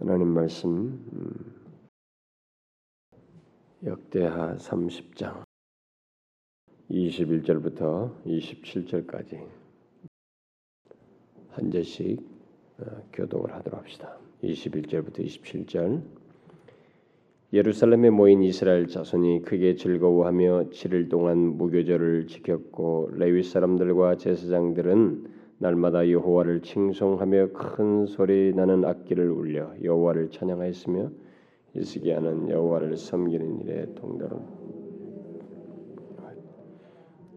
하나님 말씀 음, 역대하 30장 21절부터 27절까지 한 절씩 어, 교독을 하도록 합시다. 21절부터 27절 예루살렘에 모인 이스라엘 자손이 크게 즐거워하며 7일 동안 무교절을 지켰고 레위 사람들과 제사장들은 날마다 여호와를 칭송하며 큰 소리 나는 악기를 울려 여호와를 찬양하였으며 이스기야는 여호와를 섬기는 일에 동달은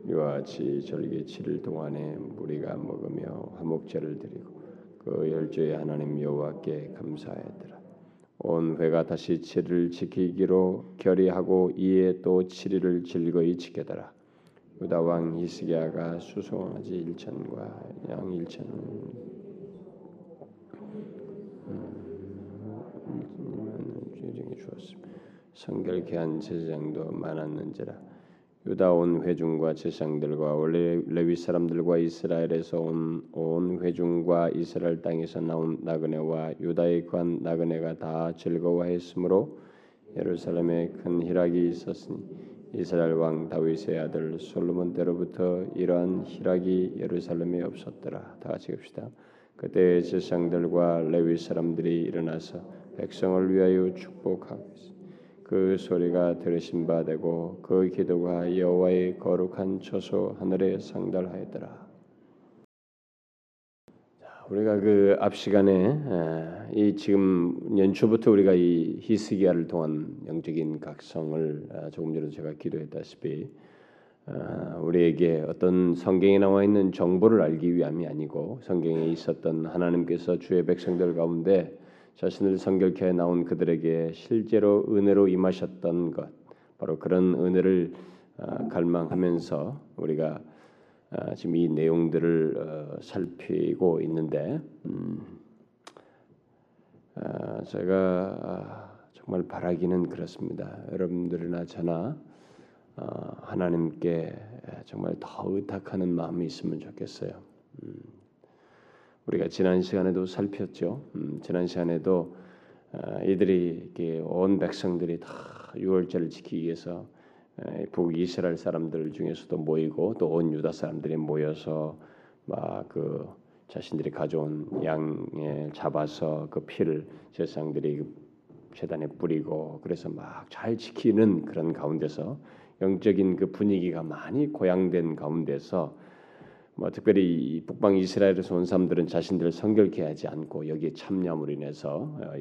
이와 같이 절기 7일 동안에 무리가 먹으며 화목제를 드리고 그 열조의 하나님 여호와께 감사하였더라. 온 회가 다시 7일 지키기로 결의하고 이에 또 7일을 즐거이 지켜더라. 유다 왕 히스기야가 수송아지 일천과 양 일천 주정해 주었습니다. 성결케 한 제사장도 많았는지라 유다 온 회중과 제사장들과 원래 레위 사람들과 이스라엘에서 온, 온 회중과 이스라엘 땅에서 나온 나그네와 유다에 거한 나그네가 다 즐거워했으므로 예루살렘에 큰 희락이 있었으니 이스라엘 왕 다윗의 아들 솔로몬 때로부터 이러한 희락이 예루살렘에 없었더라. 다 같이 합시다. 그때 제상들과 레위 사람들이 일어나서 백성을 위하여 축복하고 그 소리가 들으신 바 되고 그 기도가 여호와의 거룩한 처소 하늘에 상달하였더라. 우리가 그 앞 시간에 이 지금 연초부터 우리가 이 히스기야를 통한 영적인 각성을 조금 전에 제가 기도했다시피 우리에게 어떤 성경에 나와 있는 정보를 알기 위함이 아니고 성경에 있었던 하나님께서 주의 백성들 가운데 자신을 성결케 나온 그들에게 실제로 은혜로 임하셨던 것 바로 그런 은혜를 갈망하면서 우리가 아, 지금 이 내용들을 어, 살피고 있는데 음, 아, 제가 아, 정말 바라기는 그렇습니다. 여러분들이나 저나 하나님께 정말 더 의탁하는 마음이 있으면 좋겠어요. 음, 우리가 지난 시간에도 살폈죠. 음, 지난 시간에도 이들이 온 백성들이 다 유월절을 지키기 위해서 북이스라엘 사람들 중에서도 모이고 또 온 유다 사람들이 모여서 막 그 자신들이 가져온 양을 잡아서 그 피를 제사장들이 재단에 뿌리고 그래서 막 잘 지키는 그런 가운데서 영적인 그 분위기가 많이 고양된 가운데서 뭐 특별히 북방 이스라엘에서 온 사람들은 자신들을 성결케 하지 않고 여기에 참여함으로 인해서 어,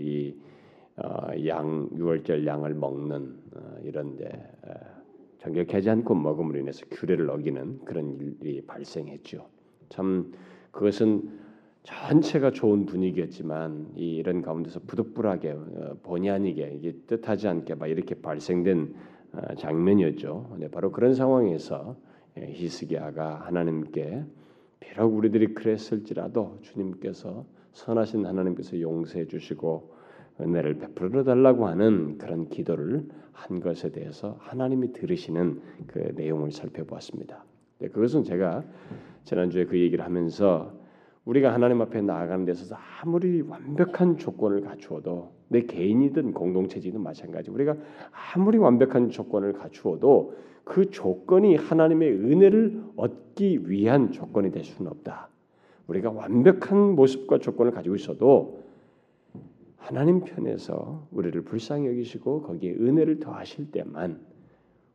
이양 어, 유월절 양을 먹는 어, 이런 데 정결케 지 않고 먹음으로 인해서 규례를 어기는 그런 일이 발생했죠. 참 그것은 전체가 좋은 분위기였지만 이런 가운데서 부득불하게 어, 본의 아니게 이게 뜻하지 않게 막 이렇게 발생된 어, 장면이었죠. 네, 바로 그런 상황에서 예, 히스기야가 하나님께 비록 우리들이 그랬을지라도 주님께서 선하신 하나님께서 용서해 주시고 은혜를 베풀어 달라고 하는 그런 기도를 한 것에 대해서 하나님이 들으시는 그 내용을 살펴보았습니다. 네, 그것은 제가 지난주에 그 얘기를 하면서 우리가 하나님 앞에 나아가는 데 있어서 아무리 완벽한 조건을 갖추어도 내 개인이든 공동체지든 마찬가지 우리가 아무리 완벽한 조건을 갖추어도 그 조건이 하나님의 은혜를 얻기 위한 조건이 될 수는 없다. 우리가 완벽한 모습과 조건을 가지고 있어도 하나님 편에서 우리를 불쌍히 여기시고 거기에 은혜를 더하실 때만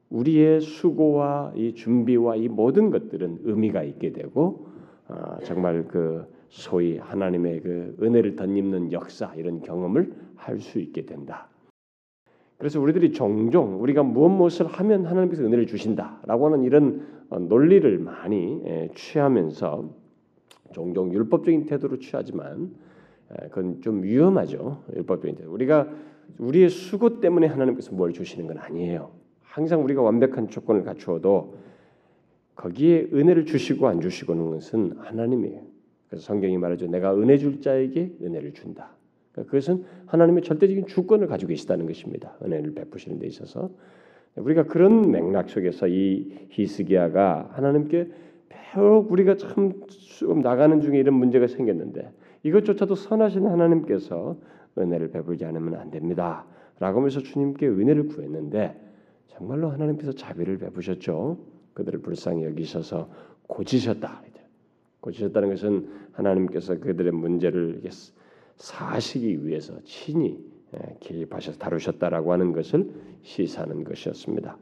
우리의 수고와 이 준비와 이 모든 것들은 의미가 있게 되고 어, 정말 그 소위 하나님의 그 은혜를 덧입는 역사 이런 경험을 할 수 있게 된다. 그래서 우리들이 종종 우리가 무엇 무엇을 하면 하나님께서 은혜를 주신다라고 하는 이런 어, 논리를 많이 예, 취하면서 종종 율법적인 태도를 취하지만 그건 좀 위험하죠. 율법적인 태 우리가 우리의 수고 때문에 하나님께서 뭘 주시는 건 아니에요. 항상 우리가 완벽한 조건을 갖추어도 거기에 은혜를 주시고 안 주시고는 것은 하나님이에요. 그래서 성경이 말하죠. 내가 은혜 줄 자에게 은혜를 준다. 그러니까 그것은 하나님의 절대적인 주권을 가지고 계시다는 것입니다. 은혜를 베푸시는 데 있어서 우리가 그런 맥락 속에서 이 히스기야가 하나님께 비록 우리가 참 나가는 중에 이런 문제가 생겼는데 이것조차도 선하신 하나님께서 은혜를 베풀지 않으면 안 됩니다. 라고 하면서 주님께 은혜를 구했는데 정말로 하나님께서 자비를 베푸셨죠. 그들을 불쌍히 여기셔서 고치셨다. 고치셨다는 것은 하나님께서 그들의 문제를 사시기 위해서 친히 예, 개입하셔서 다루셨다라고 하는 것을 시사하는 것이었습니다.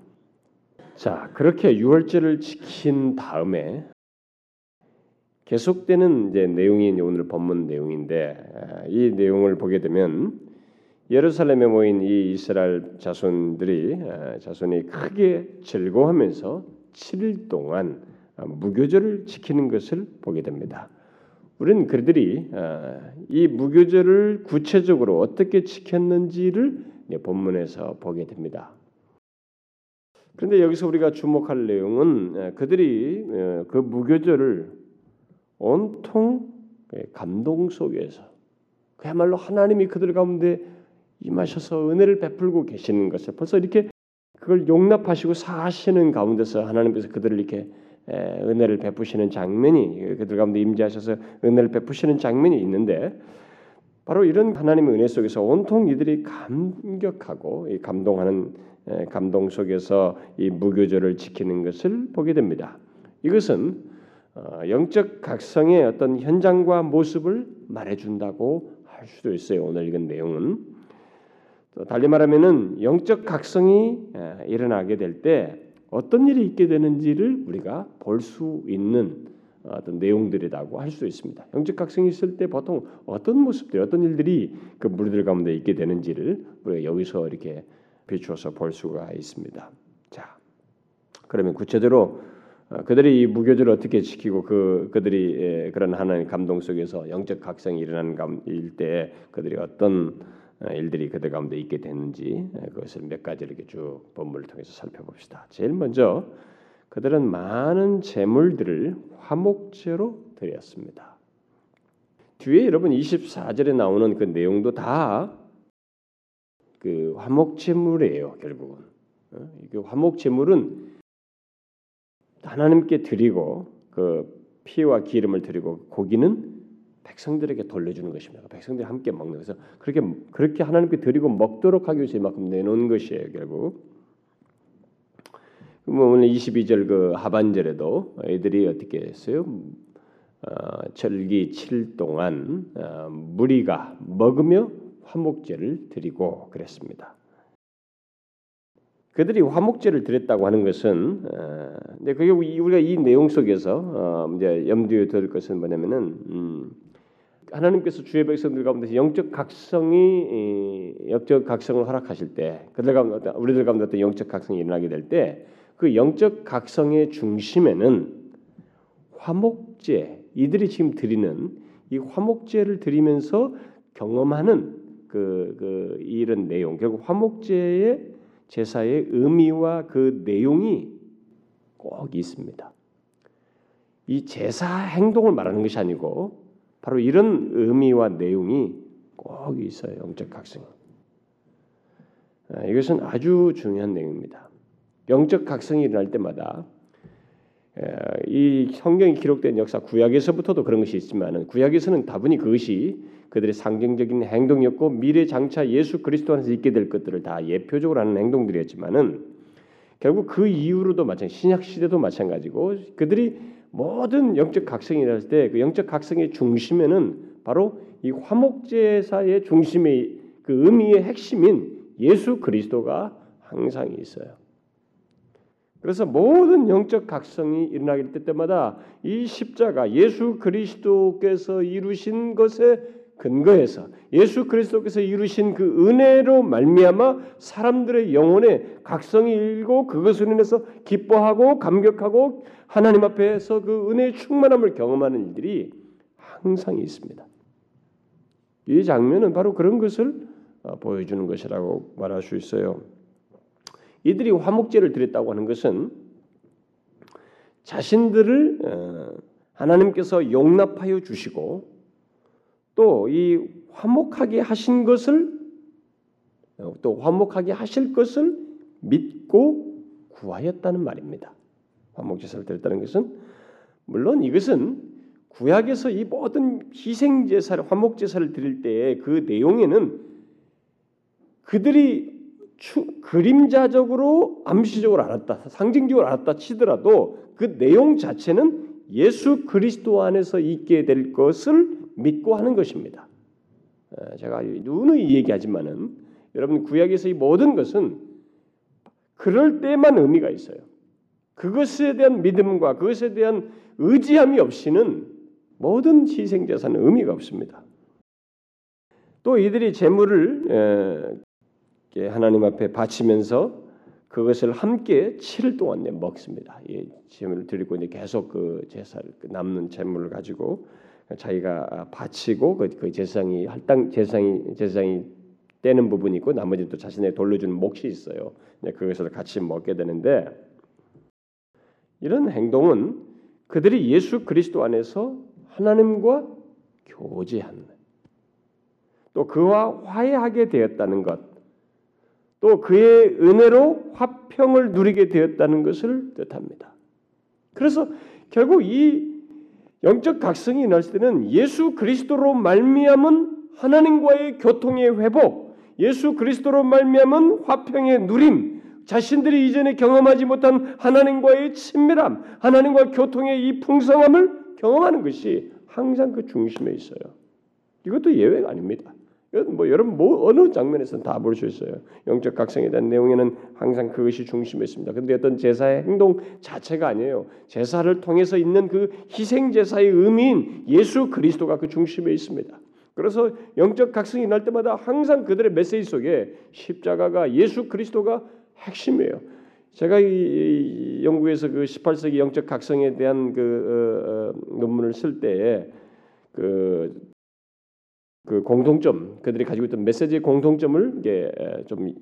자, 그렇게 유월절을 지킨 다음에 계속되는 이제 내용이 오늘 본문 내용인데 이 내용을 보게 되면 예루살렘에 모인 이 이스라엘 자손들이 자손이 크게 즐거워하면서 7일 동안 무교절을 지키는 것을 보게 됩니다. 우리는 그들이 이 무교절을 구체적으로 어떻게 지켰는지를 본문에서 보게 됩니다. 그런데 여기서 우리가 주목할 내용은 그들이 그 무교절을 온통 감동 속에서 그야말로 하나님이 그들 가운데 임하셔서 은혜를 베풀고 계시는 것을 벌써 이렇게 그걸 용납하시고 사시는 가운데서 하나님께서 그들을 이렇게 은혜를 베푸시는 장면이 그들 가운데 임재하셔서 은혜를 베푸시는 장면이 있는데 바로 이런 하나님의 은혜 속에서 온통 이들이 감격하고 감동하는 감동 속에서 이 무교절을 지키는 것을 보게 됩니다. 이것은 어, 영적 각성의 어떤 현장과 모습을 말해준다고 할 수도 있어요. 오늘 읽은 내용은 달리 말하면은 영적 각성이 일어나게 될 때 어떤 일이 있게 되는지를 우리가 볼 수 있는 어떤 내용들이라고 할 수 있습니다. 영적 각성이 있을 때 보통 어떤 모습들, 어떤 일들이 그 무리들 가운데 있게 되는지를 우리가 여기서 이렇게 비추어서 볼 수가 있습니다. 자, 그러면 구체적으로 어, 그들이 이 무교절을 어떻게 지키고 그 그들이 예, 그런 하나님 감동 속에서 영적 각성이 일어나는 일때 그들이 어떤 어, 일들이 그들 가운데 있게 됐는지 예, 그것을 몇 가지 이렇게 쭉 본문을 통해서 살펴봅시다. 제일 먼저 그들은 많은 재물들을 화목제로 드렸습니다. 뒤에 여러분 24절에 나오는 그 내용도 다 그 화목제물이에요 결국은. 어, 이 화목제물은 하나님께 드리고 그 피와 기름을 드리고 고기는 백성들에게 돌려주는 것입니다. 백성들이 함께 먹는 그래서 그렇게 그렇게 하나님께 드리고 먹도록 하기 위해서 이만큼 내놓은 것이에요. 결국. 뭐 오늘 22절 그 하반절에도 애들이 어떻게 했어요? 어, 절기 7 동안 어, 무리가 먹으며 화목제를 드리고 그랬습니다. 그들이 화목제를 드렸다고 하는 것은, 어, 근데 그게 우리가 이 내용 속에서 어, 이제 염두에 둘 것은 뭐냐면은 음, 하나님께서 주의 백성들 가운데 영적 각성이 영적 각성을 허락하실 때 그들 가운데 우리들 가운데 어떤 영적 각성이 일어나게 될 때 그 영적 각성의 중심에는 화목제 이들이 지금 드리는 이 화목제를 드리면서 경험하는 그, 그 이런 내용 결국 화목제의 제사의 의미와 그 내용이 꼭 있습니다. 이 제사 행동을 말하는 것이 아니고 바로 이런 의미와 내용이 꼭 있어요. 영적 각성. 아, 이것은 아주 중요한 내용입니다. 영적 각성이 일어날 때마다 이 성경이 기록된 역사 구약에서부터도 그런 것이 있지만은 구약에서는 다분히 그것이 그들의 상징적인 행동이었고 미래 장차 예수 그리스도 안에서 있게 될 것들을 다 예표적으로 하는 행동들이었지만은 결국 그 이후로도 마찬가지 신약 시대도 마찬가지고 그들이 모든 영적 각성이 일어날 때그 영적 각성의 중심에는 바로 이 화목제사의 중심의 그 의미의 핵심인 예수 그리스도가 항상 있어요. 그래서 모든 영적 각성이 일어나게 될 때마다 이 십자가 예수 그리스도께서 이루신 것에 근거해서 예수 그리스도께서 이루신 그 은혜로 말미암아 사람들의 영혼에 각성이 일고 그것으로 인해서 기뻐하고 감격하고 하나님 앞에서 그 은혜의 충만함을 경험하는 일들이 항상 있습니다. 이 장면은 바로 그런 것을 어, 보여주는 것이라고 말할 수 있어요. 이들이 화목제를 드렸다고 하는 것은 자신들을 어, 하나님께서 용납하여 주시고 또 이 화목하게 하신 것을 어, 또 화목하게 하실 것을 믿고 구하였다는 말입니다. 화목제사를 드렸다는 것은 물론 이것은 구약에서 이 모든 희생 제사를 화목 제사를 드릴 때의 그 내용에는 그들이 추, 그림자적으로 암시적으로 알았다, 상징적으로 알았다 치더라도 그 내용 자체는 예수 그리스도 안에서 있게 될 것을 믿고 하는 것입니다. 제가 누누이 얘기하지만은 여러분 구약에서 이 모든 것은 그럴 때만 의미가 있어요. 그것에 대한 믿음과 그것에 대한 의지함이 없이는 모든 희생 제사는 의미가 없습니다. 또 이들이 제물을 하나님 앞에 바치면서 그것을 함께 7일 동안 먹습니다. 이 제물을 드리고 이제 계속 그 제사를 그 남는 제물을 가지고 자기가 바치고 그, 그 제상이 할당 제상이 제상이 떼는 부분이 있고 나머지 또 자신의 돌려주는 몫이 있어요. 그것을 같이 먹게 되는데 이런 행동은 그들이 예수 그리스도 안에서 하나님과 교제한 또 그와 화해하게 되었다는 것 또 그의 은혜로 화평을 누리게 되었다는 것을 뜻합니다. 그래서 결국 이 영적 각성이 일어날 때는 예수 그리스도로 말미암은 하나님과의 교통의 회복, 예수 그리스도로 말미암은 화평의 누림, 자신들이 이전에 경험하지 못한 하나님과의 친밀함, 하나님과 교통의 이 풍성함을 경험하는 것이 항상 그 중심에 있어요. 이것도 예외가 아닙니다. 뭐 여러분 뭐 어느 장면에서는 다 볼 수 있어요. 영적 각성에 대한 내용에는 항상 그것이 중심에 있습니다. 근데 어떤 제사의 행동 자체가 아니에요. 제사를 통해서 있는 그 희생 제사의 의미인 예수 그리스도가 그 중심에 있습니다. 그래서 영적 각성이 날 때마다 항상 그들의 메시지 속에 십자가가 예수 그리스도가 핵심이에요. 제가 이 영국에서 그 18세기 영적 각성에 대한 그 어, 어, 논문을 쓸 때에 그 그 공통점 그들이 가지고 있던 메시지의 공통점을 이게 좀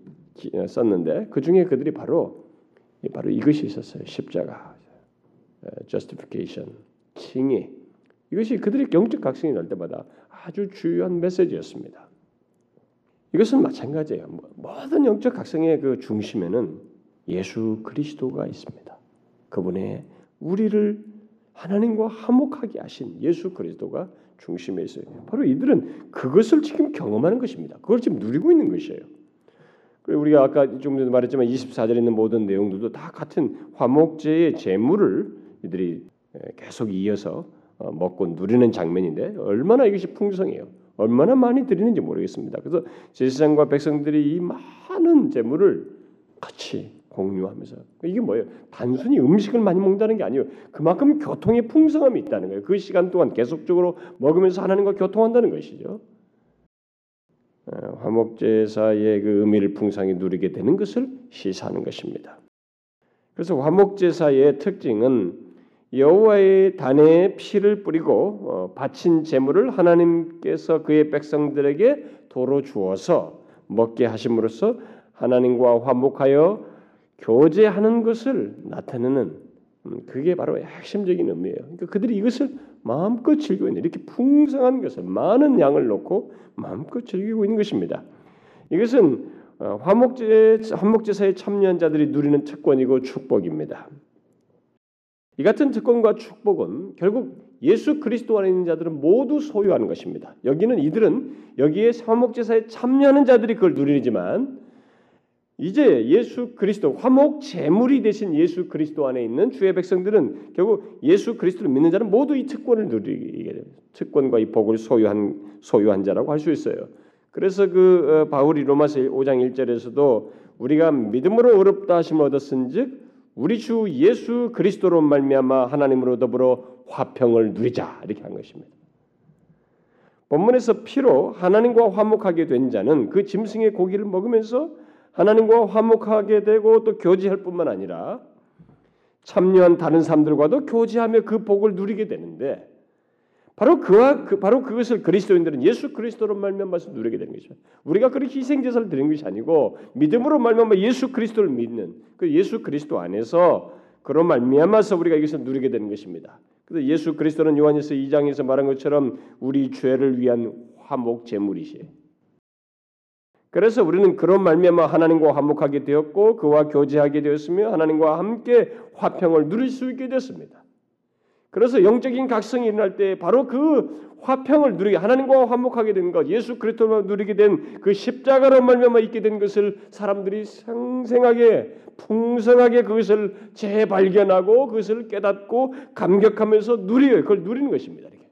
썼는데 그 중에 그들이 바로 바로 이것이 있었어요 십자가 justification 칭의 이것이 그들의 영적 각성이 날 때마다 아주 중요한 메시지였습니다. 이것은 마찬가지예요. 뭐, 모든 영적 각성의 그 중심에는 예수 그리스도가 있습니다. 그분의 우리를 하나님과 화목하게 하신 예수 그리스도가 중심에 있어요. 바로 이들은 그것을 지금 경험하는 것입니다. 그걸 지금 누리고 있는 것이에요. 우리가 아까 좀 전에 말했지만 24절에 있는 모든 내용들도 다 같은 화목제의 제물을 이들이 계속 이어서 어, 먹고 누리는 장면인데 얼마나 이것이 풍성해요. 얼마나 많이 드리는지 모르겠습니다. 그래서 제사장과 백성들이 이 많은 제물을 같이 공유하면서 이게 뭐예요? 단순히 음식을 많이 먹는다는 게 아니에요. 그만큼 교통의 풍성함이 있다는 거예요. 그 시간 동안 계속적으로 먹으면서 하나님과 교통한다는 것이죠. 어, 화목제사의 그 의미를 풍성히 누리게 되는 것을 시사하는 것입니다. 그래서 화목제사의 특징은 여호와의 단에 피를 뿌리고 어, 바친 제물을 하나님께서 그의 백성들에게 도로 주어서 먹게 하심으로써 하나님과 화목하여 교제하는 것을 나타내는 음, 그게 바로 핵심적인 의미예요. 그러니까 그들이 이것을 마음껏 즐기고 있는 이렇게 풍성한 것을 많은 양을 놓고 마음껏 즐기고 있는 것입니다. 이것은 어, 화목제 화목제사에 참여한 자들이 누리는 특권이고 축복입니다. 이 같은 특권과 축복은 결국 예수 그리스도 안에 있는 자들은 모두 소유하는 것입니다. 여기는 이들은 여기에 화목제사에 참여하는 자들이 그걸 누리지만 이제 예수 그리스도 화목 제물이 되신 예수 그리스도 안에 있는 주의 백성들은 결국 예수 그리스도를 믿는 자는 모두 이 특권을 누리게 됩니다. 특권과 이 복을 소유한 소유한 자라고 할 수 있어요. 그래서 그 어, 바울이 로마서 5장 1절에서도 우리가 믿음으로 어렵다 하심을 얻었은즉 우리 주 예수 그리스도로 말미암아 하나님으로 더불어 화평을 누리자 이렇게 한 것입니다. 본문에서 피로 하나님과 화목하게 된 자는 그 짐승의 고기를 먹으면서 하나님과 화목하게 되고 또 교제할 뿐만 아니라 참여한 다른 사람들과도 교제하며 그 복을 누리게 되는데 바로 그와 그, 바로 그것을 그리스도인들은 예수 그리스도로 말미암아서 누리게 되는 것이죠. 우리가 그렇게 희생 제사를 드리는 것이 아니고 믿음으로 말미암아 예수 그리스도를 믿는 그 예수 그리스도 안에서 그런 말미암아서 우리가 이것을 누리게 되는 것입니다. 그래서 예수 그리스도는 요한에서 2장에서 말한 것처럼 우리 죄를 위한 화목 제물이시. 그래서 우리는 그런 말미암아 하나님과 화목하게 되었고 그와 교제하게 되었으며 하나님과 함께 화평을 누릴 수 있게 됐습니다. 그래서 영적인 각성이 일어날 때 바로 그 화평을 누리게 하나님과 화목하게 된 것, 예수 그리스도로 누리게 된 그 십자가로 말미암아 있게 된 것을 사람들이 생생하게 풍성하게 그것을 재발견하고 그것을 깨닫고 감격하면서 누려요. 그걸 누리는 것입니다. 이렇게.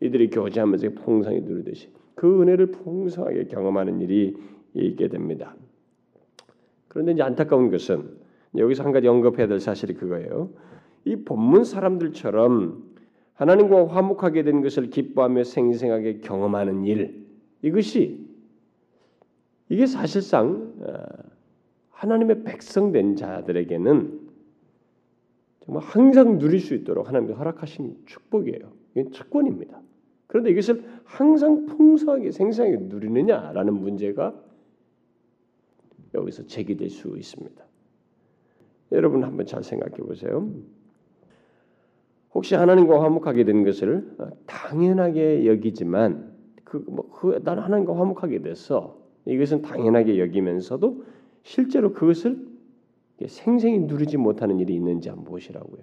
이들이 교제하면서 풍성히 누리듯이 그 은혜를 풍성하게 경험하는 일이 있게 됩니다. 그런데 이제 안타까운 것은 여기서 한 가지 언급해야 될 사실이 그거예요. 이 본문 사람들처럼 하나님과 화목하게 된 것을 기뻐하며 생생하게 경험하는 일 이것이 이게 사실상 어, 하나님의 백성된 자들에게는 정말 항상 누릴 수 있도록 하나님이 허락하신 축복이에요. 이건 특권입니다. 그런데 이것을 항상 풍성하게 생생하게 누리느냐라는 문제가 여기서 제기될 수 있습니다. 여러분 한번 잘 생각해 보세요. 혹시 하나님과 화목하게 된 것을 당연하게 여기지만 그 뭐 그, 나는 하나님과 화목하게 됐어. 이것은 당연하게 여기면서도 실제로 그것을 생생히 누리지 못하는 일이 있는지 한번 보시라고요.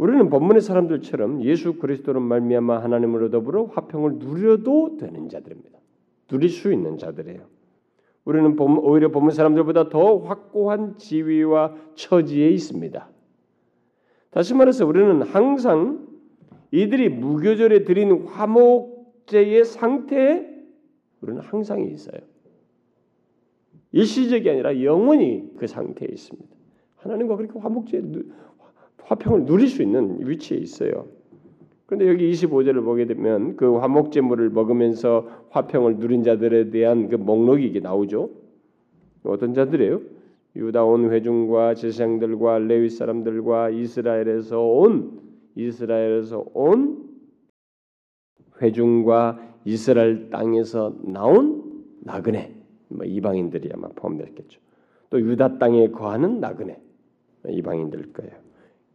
우리는 본문의 사람들처럼 예수 그리스도로 말미암아 하나님으로 더불어 화평을 누려도 되는 자들입니다. 누릴 수 있는 자들이에요. 우리는 오히려 본문 사람들보다 더 확고한 지위와 처지에 있습니다. 다시 말해서 우리는 항상 이들이 무교절에 드린 화목제의 상태에 우리는 항상 있어요. 일시적이 아니라 영원히 그 상태에 있습니다. 하나님과 그렇게 화목제 화평을 누릴 수 있는 위치에 있어요. 그런데 여기 25절을 보게 되면 그 화목제물을 먹으면서 화평을 누린 자들에 대한 그 목록이 이게 나오죠. 어떤 자들이에요? 유다 온 회중과 제사장들과 레위 사람들과 이스라엘에서 온 이스라엘에서 온 회중과 이스라엘 땅에서 나온 나그네 뭐 이방인들이 아마 포함됐겠죠. 또 유다 땅에 거하는 나그네 이방인들 거예요.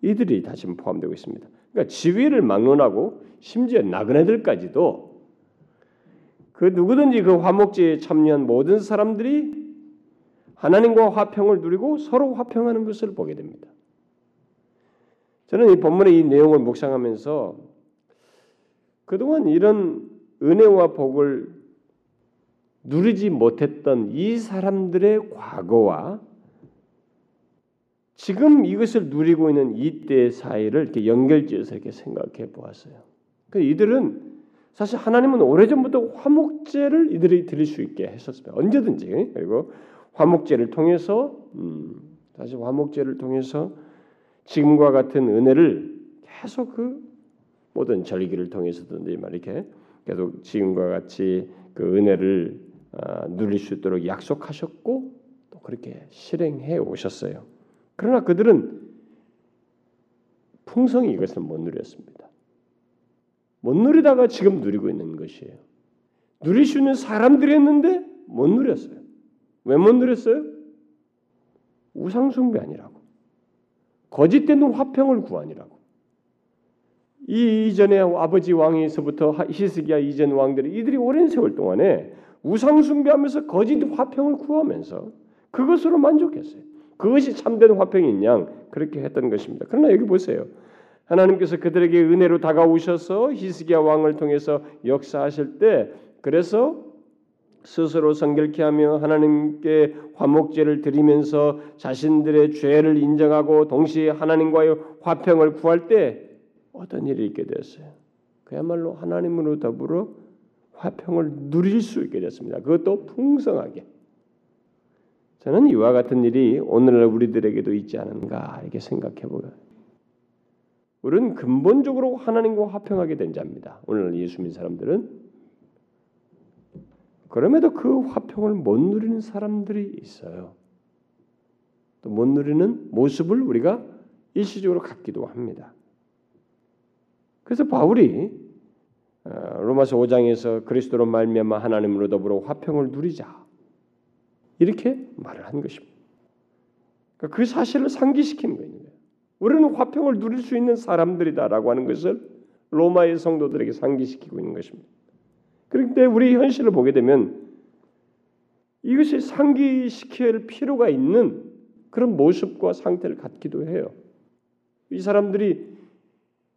이들이 다시 포함되고 있습니다. 그러니까 지위를 막론하고 심지어 나그네들까지도 그 누구든지 그 화목제에 참여한 모든 사람들이 하나님과 화평을 누리고 서로 화평하는 것을 보게 됩니다. 저는 이 본문의 이 내용을 묵상하면서 그동안 이런 은혜와 복을 누리지 못했던 이 사람들의 과거와 지금 이것을 누리고 있는 이때 사이를 이렇게 연결지어서 이렇게 생각해 보았어요. 그 이들은 사실 하나님은 오래전부터 화목제를 이들이 드릴 수 있게 했었습니다. 언제든지 그리고 화목제를 통해서 음, 다시 화목제를 통해서 지금과 같은 은혜를 계속 그 모든 절기를 통해서든지 말 이렇게 계속 지금과 같이 그 은혜를 어, 누릴 수 있도록 약속하셨고 또 그렇게 실행해 오셨어요. 그러나 그들은 풍성히 이것을 못 누렸습니다. 못 누리다가 지금 누리고 있는 것이에요. 누릴 수 있는 사람들이었는데 못 누렸어요. 왜 못 누렸어요? 우상숭배 아니라고. 거짓된 화평을 구하니라고. 이 이전에 아버지 왕에서부터 히스기야 이전 왕들이 이들이 오랜 세월 동안에 우상 숭배하면서 거짓 화평을 구하면서 그것으로 만족했어요. 그것이 참된 화평인 양 그렇게 했던 것입니다. 그러나 여기 보세요. 하나님께서 그들에게 은혜로 다가오셔서 히스기야 왕을 통해서 역사하실 때 그래서 스스로 성결케 하며 하나님께 화목제를 드리면서 자신들의 죄를 인정하고 동시에 하나님과의 화평을 구할 때 어떤 일이 있게 되었어요. 그야말로 하나님으로 더불어 화평을 누릴 수 있게 됐습니다. 그것도 풍성하게. 저는 이와 같은 일이 오늘날 우리들에게도 있지 않은가 이렇게 생각해 보요. 우리는 근본적으로 하나님과 화평하게 된 자입니다. 오늘날 예수 믿는 사람들은 그럼에도 그 화평을 못 누리는 사람들이 있어요. 또 못 누리는 모습을 우리가 일시적으로 갖기도 합니다. 그래서 바울이 어, 로마서 5장에서 그리스도로 말미암아 하나님으로 더불어 화평을 누리자 이렇게 말을 한 것입니다. 그러니까 그 사실을 상기시키는 거예요. 우리는 화평을 누릴 수 있는 사람들이다라고 하는 것을 로마의 성도들에게 상기시키고 있는 것입니다. 그런데 우리 현실을 보게 되면 이것이 상기시킬 필요가 있는 그런 모습과 상태를 갖기도 해요. 이 사람들이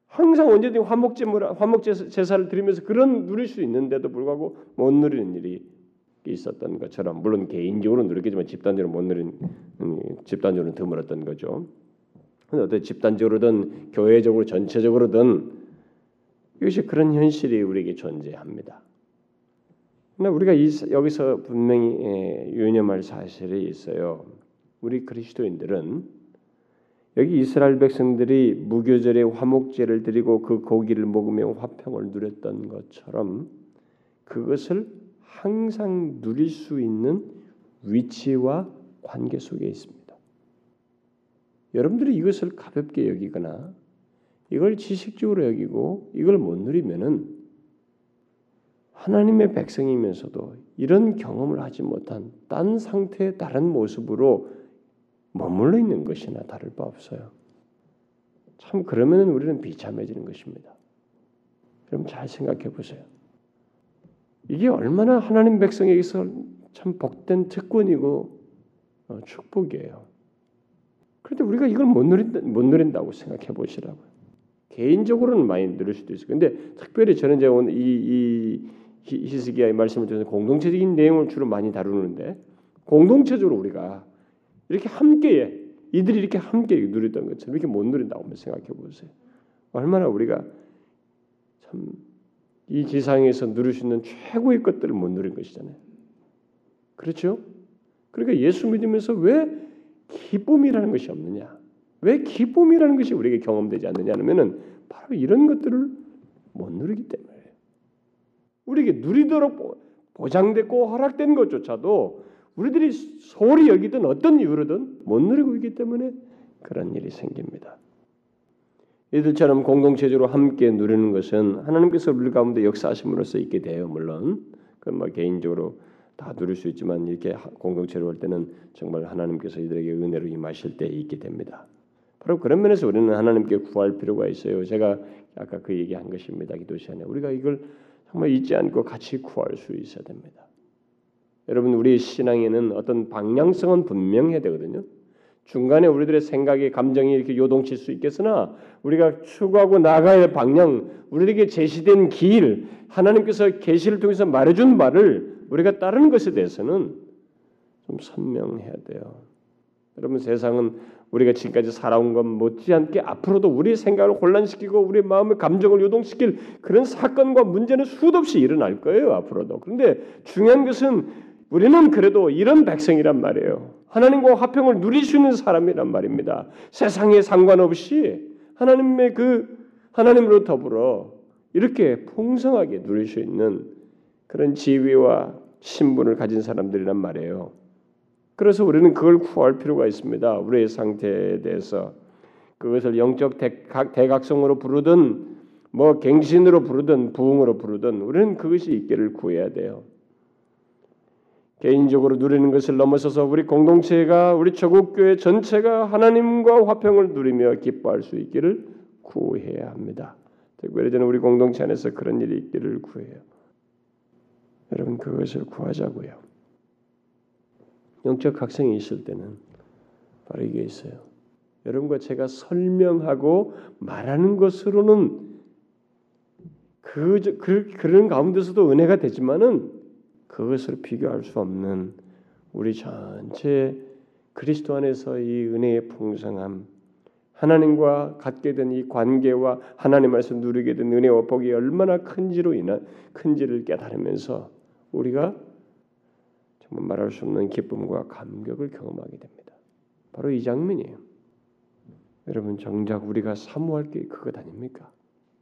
항상 언제든지 화목제물 화목 제사를 드리면서 그런 누릴 수 있는데도 불구하고 못 누리는 일이 있었던 것처럼 물론 개인적으로 누렸겠지만 집단적으로 못 누린 음, 집단적으로는 드물었던 거죠. 어떤 집단적으로든 교회적으로 전체적으로든 이것이 그런 현실이 우리에게 존재합니다. 그러나 우리가 이, 여기서 분명히 예, 유념할 사실이 있어요. 우리 그리스도인들은 여기 이스라엘 백성들이 무교절에 화목제를 드리고 그 고기를 먹으며 화평을 누렸던 것처럼 그것을 항상 누릴 수 있는 위치와 관계 속에 있습니다. 여러분들이 이것을 가볍게 여기거나 이걸 지식적으로 여기고 이걸 못 누리면은 하나님의 백성이면서도 이런 경험을 하지 못한 딴 상태의 다른 모습으로 머물러 있는 것이나 다를 바 없어요. 참 그러면 우리는 비참해지는 것입니다. 그럼 잘 생각해 보세요. 이게 얼마나 하나님 백성에게서 참 복된 특권이고 어, 축복이에요. 그런데 우리가 이걸 못 누린다, 못 누린다고 생각해 보시라고요. 개인적으로는 많이 누릴 수도 있어요. 근데 특별히 저는 제가 오늘 이, 이 히스기야의 말씀을 통해서 공동체적인 내용을 주로 많이 다루는데 공동체적으로 우리가 이렇게 함께 이들이 이렇게 함께 누렸던 것처럼 이렇게 못 누린다고 생각해 보세요. 얼마나 우리가 참 이 지상에서 누릴 수 있는 최고의 것들을 못 누린 것이잖아요. 그렇죠? 그러니까 예수 믿으면서 왜 기쁨이라는 것이 없느냐? 왜 기쁨이라는 것이 우리에게 경험되지 않느냐 하면은 바로 이런 것들을 못 누리기 때문에 우리에게 누리도록 보장됐고 허락된 것조차도 우리들이 소홀히 여기든 어떤 이유로든 못 누리고 있기 때문에 그런 일이 생깁니다. 이들처럼 공동체적으로 함께 누리는 것은 하나님께서 우리 가운데 역사하심으로써 있게 돼요. 물론 그뭐 개인적으로 다 누릴 수 있지만 이렇게 공동체로 할 때는 정말 하나님께서 이들에게 은혜로 임하실 때 있게 됩니다. 바로 그런 면에서 우리는 하나님께 구할 필요가 있어요. 제가 아까 그 얘기한 것입니다. 기도 시간에 우리가 이걸 정말 잊지 않고 같이 구할 수 있어야 됩니다. 여러분 우리 신앙에는 어떤 방향성은 분명해야 되거든요. 중간에 우리들의 생각이 감정이 이렇게 요동칠 수 있겠으나 우리가 추구하고 나가야 할 방향, 우리에게 제시된 길, 하나님께서 계시를 통해서 말해준 말을 우리가 따르는 것에 대해서는 좀 선명해야 돼요. 여러분 세상은 우리가 지금까지 살아온 것 못지않게 앞으로도 우리 생각을 혼란시키고 우리 마음의 감정을 요동시킬 그런 사건과 문제는 수도 없이 일어날 거예요 앞으로도. 그런데 중요한 것은 우리는 그래도 이런 백성이란 말이에요. 하나님과 화평을 누릴 수 있는 사람이란 말입니다. 세상에 상관없이 하나님의 그 하나님으로 더불어 이렇게 풍성하게 누릴 수 있는 그런 지위와 신분을 가진 사람들이란 말이에요. 그래서 우리는 그걸 구할 필요가 있습니다. 우리의 상태에 대해서 그것을 영적 대각성으로 부르든 뭐 갱신으로 부르든 부흥으로 부르든 우리는 그것이 있기를 구해야 돼요. 개인적으로 누리는 것을 넘어서서 우리 공동체가 우리 조국교회 전체가 하나님과 화평을 누리며 기뻐할 수 있기를 구해야 합니다. 특별히 저는 우리 공동체 안에서 그런 일이 있기를 구해요. 여러분 그것을 구하자고요. 영적 각성이 있을 때는 바로 이게 있어요. 여러분과 제가 설명하고 말하는 것으로는 그, 그 그런 가운데서도 은혜가 되지만은 그것을 비교할 수 없는 우리 전체 그리스도 안에서 이 은혜의 풍성함, 하나님과 갖게 된 이 관계와 하나님 안에서 누리게 된 은혜와 복이 얼마나 큰지로 인한 큰지를 깨달으면서 우리가 정말 말할 수 없는 기쁨과 감격을 경험하게 됩니다. 바로 이 장면이에요. 여러분 정작 우리가 사모할 게 그것 아닙니까?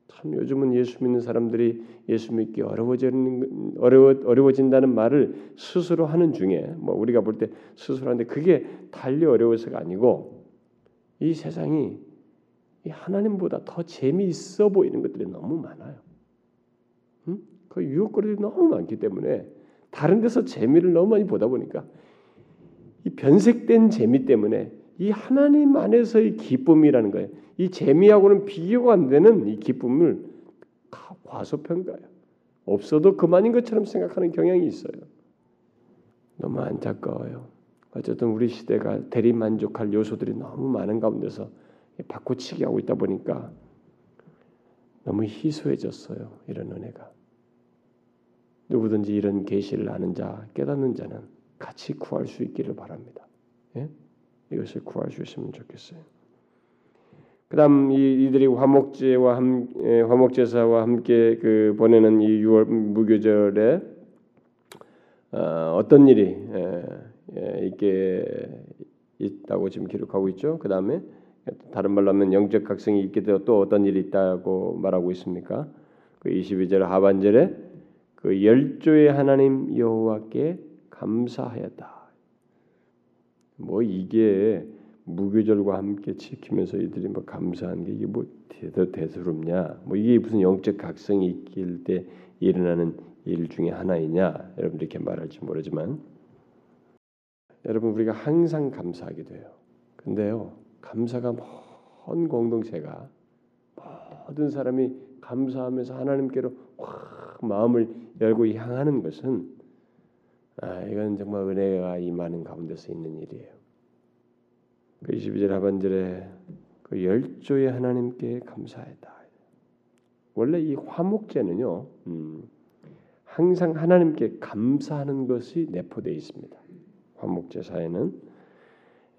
참 요즘은 예수 믿는 사람들이 예수 믿기 어려워지는 어려워 어려워진다는 말을 스스로 하는 중에 뭐 우리가 볼 때 스스로 하는데 그게 달리 어려워서가 아니고 이 세상이 이 하나님보다 더 재미있어 보이는 것들이 너무 많아요. 응? 그 유혹거리들이 너무 많기 때문에 다른 데서 재미를 너무 많이 보다 보니까 이 변색된 재미 때문에 이 하나님 안에서의 기쁨이라는 거예요. 이 재미하고는 비교가 안 되는 이 기쁨을 과소평가해요. 없어도 그만인 것처럼 생각하는 경향이 있어요. 너무 안타까워요. 어쨌든 우리 시대가 대리 만족할 요소들이 너무 많은 가운데서 바꾸치기 하고 있다 보니까 너무 희소해졌어요. 이런 은혜가. 누구든지 이런 계시를 아는 자, 깨닫는 자는 같이 구할 수 있기를 바랍니다. 예? 이것을 구할 수 있으면 좋겠어요. 그다음 이, 이들이 화목제와 함, 예, 화목제사와 함께 그 보내는 이 6월 무교절에 어, 떤 일이 예, 예, 있게 있다고 지금 기록하고 있죠. 그 다음에 다른 말로 하면 영적 각성이 있게 되어 또 어떤 일이 있다고 말하고 있습니까? 그 22절 하반절에 그 열조의 하나님 여호와께 감사하였다. 뭐 이게 무교절과 함께 지키면서 이들이 뭐 감사한 게 이게 뭐 대더 대수롭냐? 뭐 이게 무슨 영적 각성이 있길 때 일어나는 일 중에 하나이냐? 여러분 이렇게 말할지 모르지만 여러분 우리가 항상 감사하게 돼요. 근데요 감사가 먼 공동체가 모든 사람이 감사하면서 하나님께로 확 마음을 열고 향하는 것은 아, 이건 정말 은혜가 임하는 가운데서 있는 일이에요. 그 22절 하반절에 그 열조의 하나님께 감사했다. 원래 이 화목제는요, 음, 항상 하나님께 감사하는 것이 내포되어 있습니다. 화목제사에는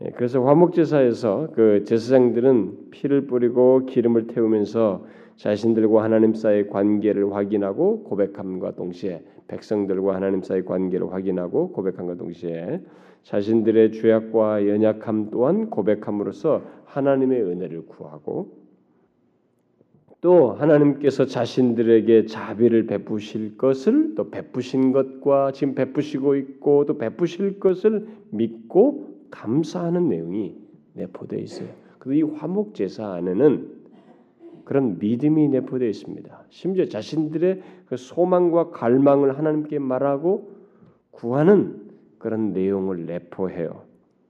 예, 그래서 화목제사에서 그 제사장들은 피를 뿌리고 기름을 태우면서 자신들과 하나님 사이의 관계를 확인하고 고백함과 동시에 백성들과 하나님 사이의 관계를 확인하고 고백함과 동시에 자신들의 죄악과 연약함 또한 고백함으로써 하나님의 은혜를 구하고 또 하나님께서 자신들에게 자비를 베푸실 것을 또 베푸신 것과 지금 베푸시고 있고 또 베푸실 것을 믿고 감사하는 내용이 내포되어 있어요. 그이 화목 제사 안에는 그런 믿음이 내포되어 있습니다. 심지어 자신들의 그 소망과 갈망을 하나님께 말하고 구하는 그런 내용을 내포해요.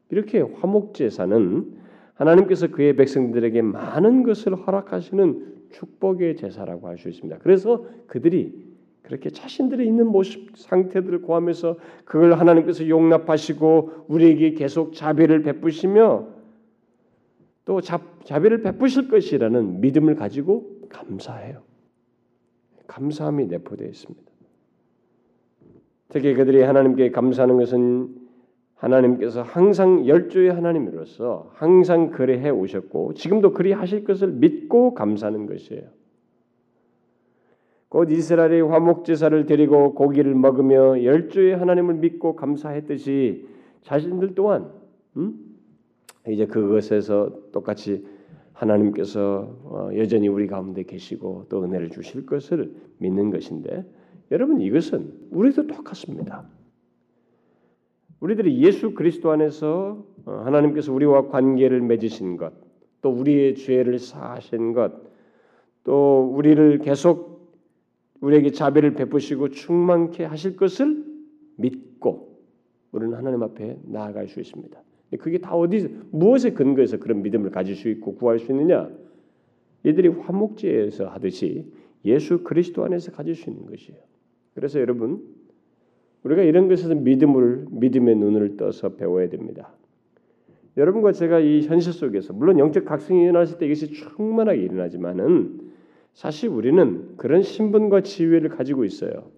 이렇게 화목 제사는 하나님께서 그의 백성들에게 많은 것을 허락하시는 축복의 제사라고 할 수 있습니다. 그래서 그들이 그렇게 자신들이 있는 모습 상태들을 구하면서 그걸 하나님께서 용납하시고 우리에게 계속 자비를 베푸시며 또 자, 자비를 베푸실 것이라는 믿음을 가지고 감사해요. 감사함이 내포되어 있습니다. 특히 그들이 하나님께 감사하는 것은 하나님께서 항상 열조의 하나님으로서 항상 그리해 오셨고 지금도 그리 하실 것을 믿고 감사하는 것이에요. 곧 이스라엘이 화목 제사를 드리고 고기를 먹으며 열조의 하나님을 믿고 감사했듯이 자신들 또한 음? 이제 그것에서 똑같이 하나님께서 어, 여전히 우리 가운데 계시고 또 은혜를 주실 것을 믿는 것인데 여러분 이것은 우리도 똑같습니다. 우리들이 예수 그리스도 안에서 어, 하나님께서 우리와 관계를 맺으신 것, 또 우리의 죄를 사하신 것, 또 우리를 계속 우리에게 자비를 베푸시고 충만케 하실 것을 믿고 우리는 하나님 앞에 나아갈 수 있습니다. 그게 다 어디 무엇에 근거해서 그런 믿음을 가질 수 있고 구할 수 있느냐? 이들이 화목제에서 하듯이 예수 그리스도 안에서 가질 수 있는 것이에요. 그래서 여러분 우리가 이런 것에서 믿음을 믿음의 눈을 떠서 배워야 됩니다. 여러분과 제가 이 현실 속에서 물론 영적 각성이 일어났을 때 이것이 충만하게 일어나지만은 사실 우리는 그런 신분과 지위를 가지고 있어요.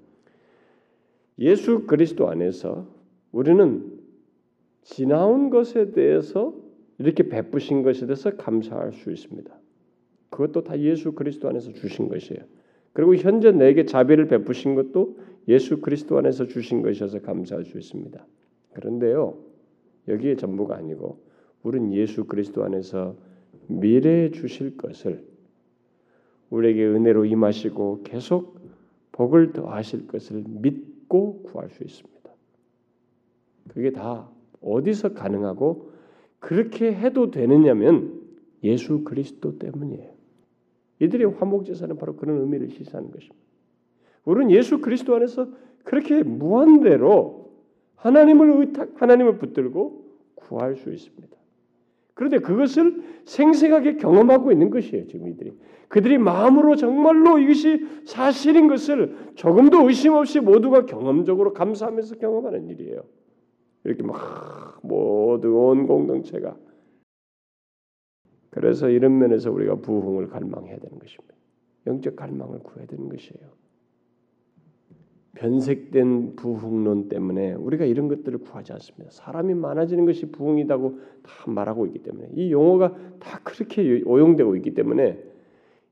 예수 그리스도 안에서 우리는 지나온 것에 대해서 이렇게 베푸신 것에 대해서 감사할 수 있습니다. 그것도 다 예수 그리스도 안에서 주신 것이에요. 그리고 현재 내게 자비를 베푸신 것도 예수 그리스도 안에서 주신 것이어서 감사할 수 있습니다. 그런데요, 여기에 전부가 아니고 우리는 예수 그리스도 안에서 미래에 주실 것을 우리에게 은혜로 임하시고 계속 복을 더하실 것을 믿고 구할 수 있습니다. 그게 다 어디서 가능하고 그렇게 해도 되느냐면 예수 그리스도 때문이에요. 이들의 화목 제사는 바로 그런 의미를 시사하는 것입니다. 우리는 예수 그리스도 안에서 그렇게 무한대로 하나님을 의탁, 하나님을 붙들고 구할 수 있습니다. 그런데 그것을 생생하게 경험하고 있는 것이에요. 지금 이들이 그들이 마음으로 정말로 이것이 사실인 것을 조금도 의심 없이 모두가 경험적으로 감사하면서 경험하는 일이에요. 이렇게 막 모두 온 공동체가 그래서 이런 면에서 우리가 부흥을 갈망해야 되는 것입니다. 영적 갈망을 구해야 되는 것이에요. 변색된 부흥론 때문에 우리가 이런 것들을 구하지 않습니다. 사람이 많아지는 것이 부흥이라고 다 말하고 있기 때문에 이 용어가 다 그렇게 오용되고 있기 때문에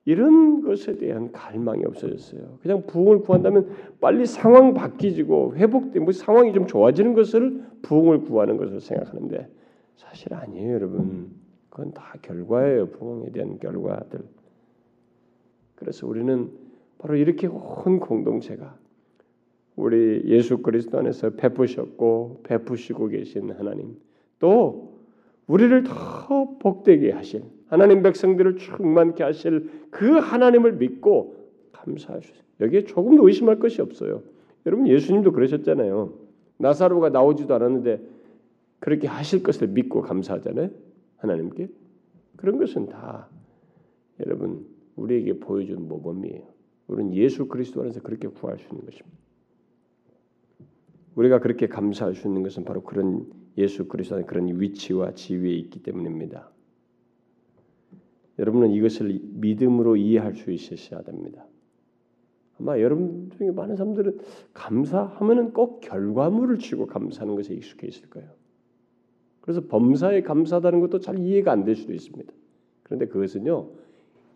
이런 것에 대한 갈망이 없어졌어요. 그냥 부흥을 구한다면 빨리 상황 바뀌지고 회복되고 뭐 상황이 좀 좋아지는 것을 부흥을 구하는 것으로 생각하는데 사실 아니에요, 여러분. 그건 다 결과예요. 부흥에 대한 결과들. 그래서 우리는 바로 이렇게 온 공동체가 우리 예수 그리스도 안에서 베푸셨고 베푸시고 계신 하나님 또 우리를 더 복되게 하실 하나님 백성들을 충만케 하실 그 하나님을 믿고 감사하시오. 여기에 조금도 의심할 것이 없어요. 여러분 예수님도 그러셨잖아요. 나사로가 나오지도 않았는데 그렇게 하실 것을 믿고 감사하잖아요. 하나님께 그런 것은 다 여러분 우리에게 보여준 모범이에요. 우리는 예수 그리스도 안에서 그렇게 구할 수 있는 것입니다. 우리가 그렇게 감사할 수 있는 것은 바로 그런 예수 그리스도의 그런 위치와 지위에 있기 때문입니다. 여러분은 이것을 믿음으로 이해할 수 있으셔야 됩니다. 아마 여러분 중에 많은 사람들은 감사하면은 꼭 결과물을 치고 감사하는 것에 익숙해 있을 거예요. 그래서 범사에 감사하다는 것도 잘 이해가 안 될 수도 있습니다. 그런데 그것은요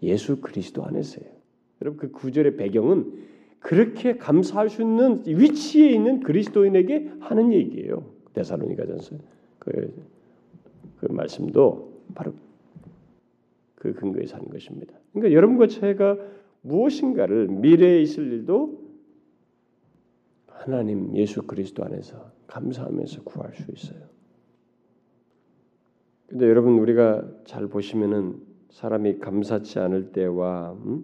예수 그리스도 안에서요. 여러분 그 구절의 배경은 그렇게 감사할 수 있는 위치에 있는 그리스도인에게 하는 얘기예요. 데살로니가전서 그, 그 말씀도 바로 그 근거에서 하는 것입니다. 그러니까 여러분과 제가 무엇인가를 미래에 있을 일도 하나님 예수 그리스도 안에서 감사하면서 구할 수 있어요. 근데 여러분 우리가 잘 보시면은 사람이 감사치 않을 때와 음?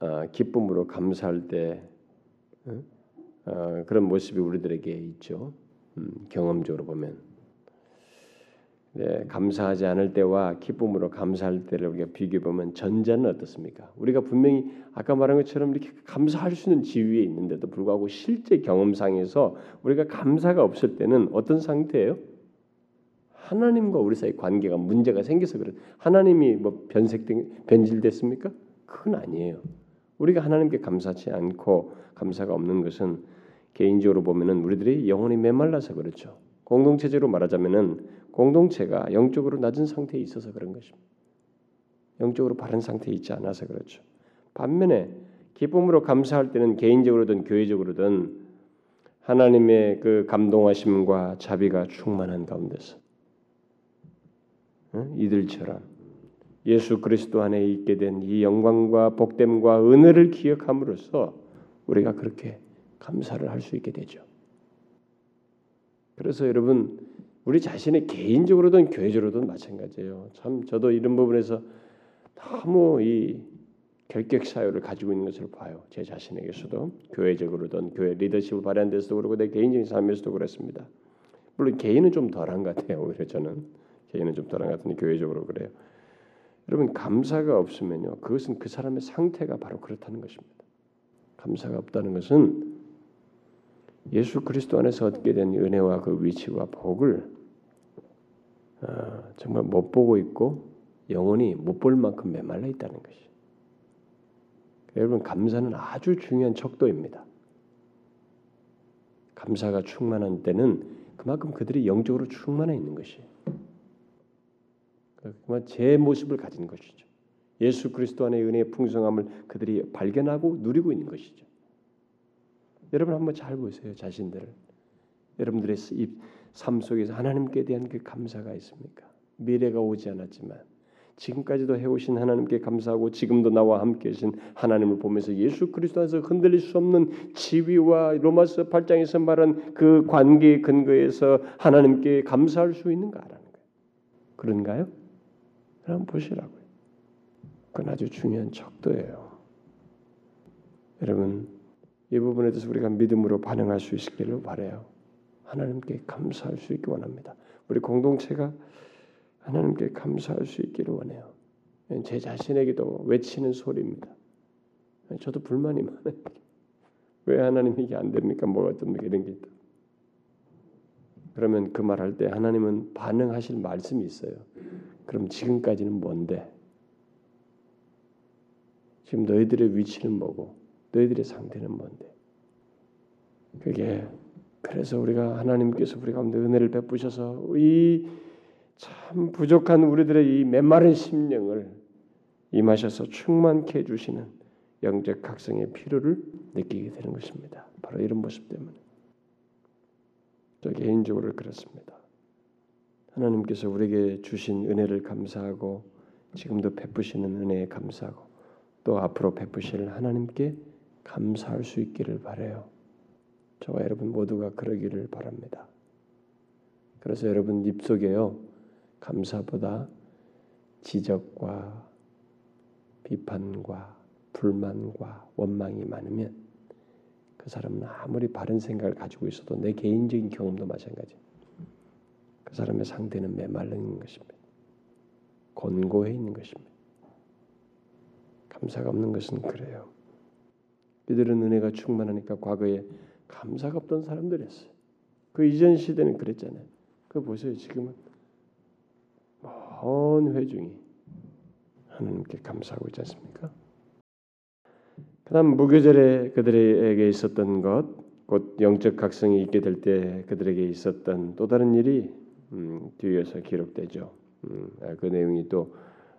어, 기쁨으로 감사할 때 어, 그런 모습이 우리들에게 있죠. 음, 경험적으로 보면 네, 감사하지 않을 때와 기쁨으로 감사할 때를 우리가 비교해 보면 전자는 어떻습니까? 우리가 분명히 아까 말한 것처럼 이렇게 감사할 수 있는 지위에 있는데도 불구하고 실제 경험상에서 우리가 감사가 없을 때는 어떤 상태예요? 하나님과 우리 사이 관계가 문제가 생겨서 그래. 하나님이 뭐 변색된 변질됐습니까? 그건 아니에요. 우리가 하나님께 감사치 않고 감사가 없는 것은 개인적으로 보면은 우리들이 영혼이 메말라서 그렇죠. 공동체적으로 말하자면은 공동체가 영적으로 낮은 상태에 있어서 그런 것입니다. 영적으로 바른 상태에 있지 않아서 그렇죠. 반면에 기쁨으로 감사할 때는 개인적으로든 교회적으로든 하나님의 그 감동하심과 자비가 충만한 가운데서 이들처럼 예수 그리스도 안에 있게 된 이 영광과 복됨과 은혜를 기억함으로써 우리가 그렇게 감사를 할 수 있게 되죠. 그래서 여러분 우리 자신의 개인적으로든 교회적으로든 마찬가지예요. 참 저도 이런 부분에서 너무 이 결격 사유를 가지고 있는 것을 봐요. 제 자신에게서도 교회적으로든 교회 리더십을 발휘한 데서도 그렇고 내 개인적인 삶에서도 그렇습니다. 물론 개인은 좀 덜한 것 같아요. 오히려 저는 개인은 좀것 같은데 교회적으로 그래요. 여러분 감사가 없으면요. 그것은 그 사람의 상태가 바로 그렇다는 것입니다. 감사가 없다는 것은 예수 그리스도 안에서 얻게 된 은혜와 그 위치와 복을 어, 정말 못 보고 있고 영원히 못 볼 만큼 메말라 있다는 것이. 여러분 감사는 아주 중요한 척도입니다. 감사가 충만한 때는 그만큼 그들이 영적으로 충만해 있는 것이에요. 그만 제 모습을 가진 것이죠. 예수 그리스도 안의 은혜의 풍성함을 그들이 발견하고 누리고 있는 것이죠. 여러분 한번 잘 보세요 자신들을. 여러분들의 삶 속에서 하나님께 대한 그 감사가 있습니까? 미래가 오지 않았지만 지금까지도 해오신 하나님께 감사하고 지금도 나와 함께 계신 하나님을 보면서 예수 그리스도 안에서 흔들릴 수 없는 지위와 로마서 8장에서 말한 그 관계의 근거에서 하나님께 감사할 수 있는가라는 거예요. 그런가요? 한번 보시라고요. 그건 아주 중요한 척도예요. 여러분 이 부분에 대해서 우리가 믿음으로 반응할 수 있기를 바래요. 하나님께 감사할 수 있기 원합니다. 우리 공동체가 하나님께 감사할 수 있기를 원해요. 제 자신에게도 외치는 소리입니다. 저도 불만이 많아요. 왜 하나님 이게 안 됩니까? 뭐가 어떤 이런 게 있다. 그러면 그 말 할 때 하나님은 반응하실 말씀이 있어요. 그럼 지금까지는 뭔데? 지금 너희들의 위치는 뭐고 너희들의 상태는 뭔데? 그게 그래서 우리가 하나님께서 우리 가운데 은혜를 베푸셔서 이 참 부족한 우리들의 이 메마른 심령을 임하셔서 충만케 해 주시는 영적 각성의 필요를 느끼게 되는 것입니다. 바로 이런 모습 때문에 저 개인적으로 그렇습니다. 하나님께서 우리에게 주신 은혜를 감사하고 지금도 베푸시는 은혜에 감사하고 또 앞으로 베푸실 하나님께 감사할 수 있기를 바래요. 저와 여러분 모두가 그러기를 바랍니다. 그래서 여러분 입속에요 감사보다 지적과 비판과 불만과 원망이 많으면 그 사람은 아무리 바른 생각을 가지고 있어도 내 개인적인 경험도 마찬가지. 그 사람의 상태는 메말른 것입니다. 곤고해 있는 것입니다. 감사가 없는 것은 그래요. 이들은 은혜가 충만하니까 과거에 감사가 없던 사람들이었어요. 그 이전 시대는 그랬잖아요. 그 보세요. 지금은 먼 회중이 하나님께 감사하고 있지 않습니까? 그다음 무교절에 그들에게 있었던 것, 곧 영적 각성이 있게 될 때 그들에게 있었던 또 다른 일이 음, 뒤에서 기록되죠. 음, 아, 그 내용이 또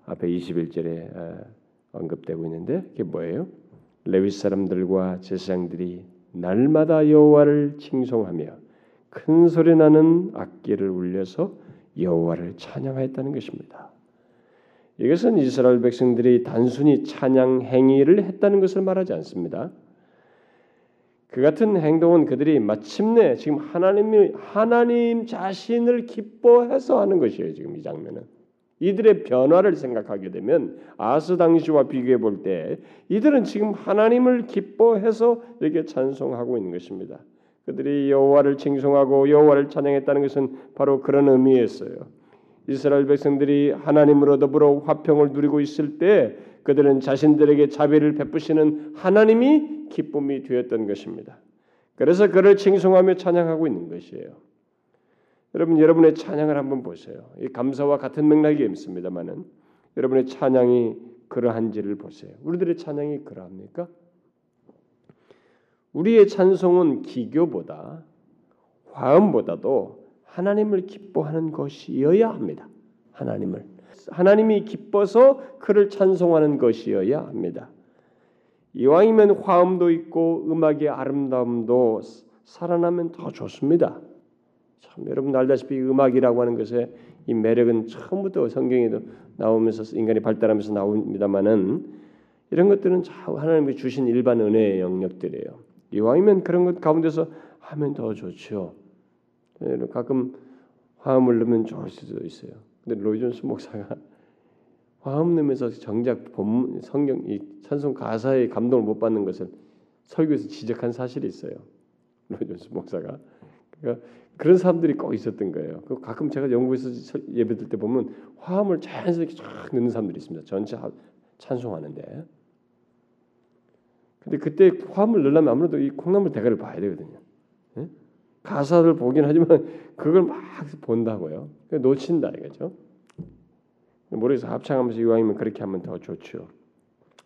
앞에 21절에 아, 언급되고 있는데 그게 뭐예요? 레위 사람들과 제사장들이 날마다 여호와를 칭송하며 큰 소리 나는 악기를 울려서 여호와를 찬양하였다는 것입니다. 이것은 이스라엘 백성들이 단순히 찬양 행위를 했다는 것을 말하지 않습니다. 그 같은 행동은 그들이 마침내 지금 하나님이 하나님 자신을 기뻐해서 하는 것이에요. 지금 이 장면은 이들의 변화를 생각하게 되면 아스 당시와 비교해 볼 때 이들은 지금 하나님을 기뻐해서 이렇게 찬송하고 있는 것입니다. 그들이 여호와를 칭송하고 여호와를 찬양했다는 것은 바로 그런 의미였어요. 이스라엘 백성들이 하나님으로 더불어 화평을 누리고 있을 때 그들은 자신들에게 자비를 베푸시는 하나님이 기쁨이 되었던 것입니다. 그래서 그를 칭송하며 찬양하고 있는 것이에요. 여러분 여러분의 찬양을 한번 보세요. 이 감사와 같은 맥락이 있습니다만은 여러분의 찬양이 그러한지를 보세요. 우리들의 찬양이 그러합니까? 우리의 찬송은 기교보다 화음보다도 하나님을 기뻐하는 것이어야 합니다. 하나님을 하나님이 기뻐서 그를 찬송하는 것이어야 합니다. 이왕이면 화음도 있고 음악의 아름다움도 살아나면 더 좋습니다. 참 여러분 알다시피 음악이라고 하는 것의 이 매력은 처음부터 성경에도 나오면서 인간이 발달하면서 나옵니다만은 이런 것들은 하나님이 주신 일반 은혜의 영역들이에요. 이왕이면 그런 것 가운데서 하면 더 좋죠. 가끔 화음을 넣으면 좋을 수도 있어요. 근데 로이존스 목사가 화음 넣으면서 정작 본 성경 이 찬송 가사의 감동을 못 받는 것을 설교에서 지적한 사실이 있어요. 로이존스 목사가 그러니까 그런 사람들이 꼭 있었던 거예요. 그 가끔 제가 영국에서 예배 드릴 때 보면 화음을 자연스럽게 쫙 넣는 사람들이 있습니다. 전체 찬송하는데 근데 그때 화음을 넣으려면 아무래도 이 콩나물 대가를 봐야 되거든요. 예? 가사를 보긴 하지만 그걸 막 본다고요. 놓친다 이거죠. 모르겠어 합창하면서 이왕이면 그렇게 하면 더 좋죠.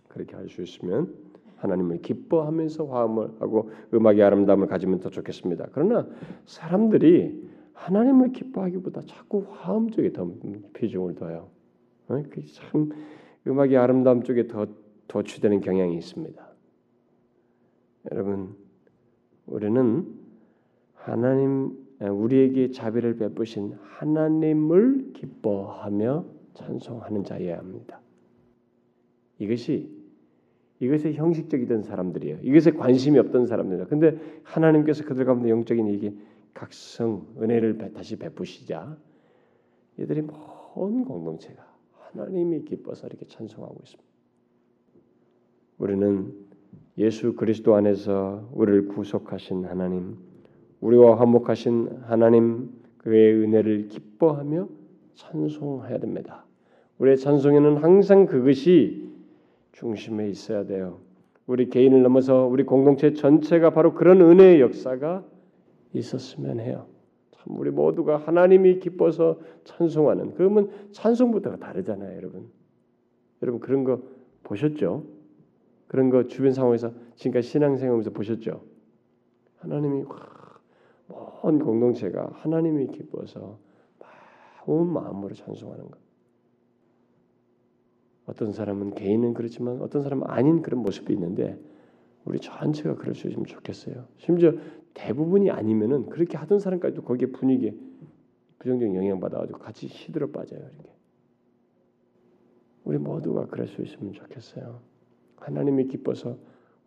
그렇게 할 수 있으면 하나님을 기뻐하면서 화음을 하고 음악의 아름다움을 가지면 더 좋겠습니다. 그러나 사람들이 하나님을 기뻐하기보다 자꾸 화음 쪽에 더 비중을 둬요. 어? 참 음악의 아름다움 쪽에 더 도취되는 경향이 있습니다. 여러분 우리는 하나님 우리에게 자비를 베푸신 하나님을 기뻐하며 찬송하는 자여야 합니다. 이것이 이것에 형식적이던 사람들이에요. 이것에 관심이 없던 사람들이에요. 근데 하나님께서 그들 가운데 영적인 이게 각성 은혜를 다시 베푸시자 이들이 먼 공동체가 하나님이 기뻐서 이렇게 찬송하고 있습니다. 우리는 예수 그리스도 안에서 우리를 구속하신 하나님, 우리와 화목하신 하나님 그의 은혜를 기뻐하며 찬송해야 됩니다. 우리의 찬송에는 항상 그것이 중심에 있어야 돼요. 우리 개인을 넘어서 우리 공동체 전체가 바로 그런 은혜의 역사가 있었으면 해요. 참 우리 모두가 하나님이 기뻐서 찬송하는 그러면 찬송부터가 다르잖아요, 여러분. 여러분 그런 거 보셨죠? 그런 거 주변 상황에서 지금까지 신앙생활하면서 보셨죠? 하나님이 먼 공동체가 하나님이 기뻐서 온 마음으로 찬송하는 것. 어떤 사람은 개인은 그렇지만 어떤 사람은 아닌 그런 모습이 있는데 우리 전체가 그럴 수 있으면 좋겠어요. 심지어 대부분이 아니면은 그렇게 하던 사람까지도 거기에 분위기에 부정적 영향 받아가지고 같이 시들어 빠져요. 이렇게 우리 모두가 그럴 수 있으면 좋겠어요. 하나님이 기뻐서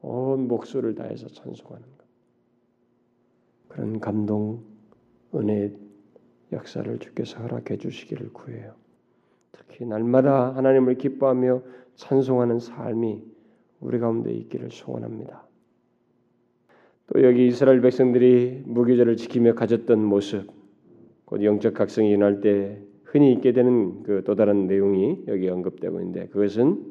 온 목소리를 다해서 찬송하는 것. 그런 감동, 은혜 역사를 주께서 허락해 주시기를 구해요. 특히 날마다 하나님을 기뻐하며 찬송하는 삶이 우리 가운데 있기를 소원합니다. 또 여기 이스라엘 백성들이 무교절을 지키며 가졌던 모습, 곧 영적 각성이 일어날 때 흔히 있게 되는 그 또 다른 내용이 여기 언급되고 있는데 그것은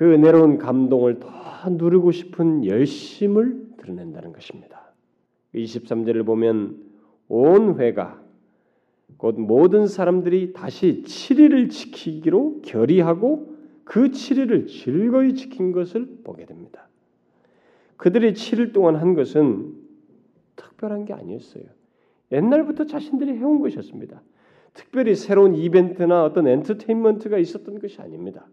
그 은혜로운 감동을 더 누리고 싶은 열심을 드러낸다는 것입니다. 23절을 보면 온 회가 곧 모든 사람들이 다시 7일을 지키기로 결의하고 그 7일을 즐거이 지킨 것을 보게 됩니다. 그들이 7일 동안 한 것은 특별한 게 아니었어요. 옛날부터 자신들이 해온 것이었습니다. 특별히 새로운 이벤트나 어떤 엔터테인먼트가 있었던 것이 아닙니다.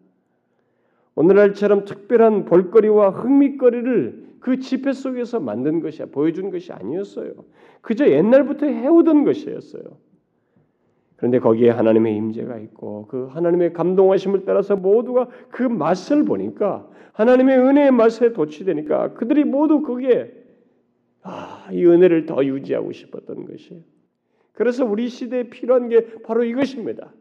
오늘날처럼 특별한 볼거리와 흥미거리를 그 집회 속에서 만든 것이 보여준 것이 아니었어요. 그저 옛날부터 해오던 것이었어요. 그런데 거기에 하나님의 임재가 있고 그 하나님의 감동하심을 따라서 모두가 그 맛을 보니까 하나님의 은혜의 맛에 도취되니까 그들이 모두 거기에 아, 이 은혜를 더 유지하고 싶었던 것이에요. 그래서 우리 시대에 필요한 게 바로 이것입니다.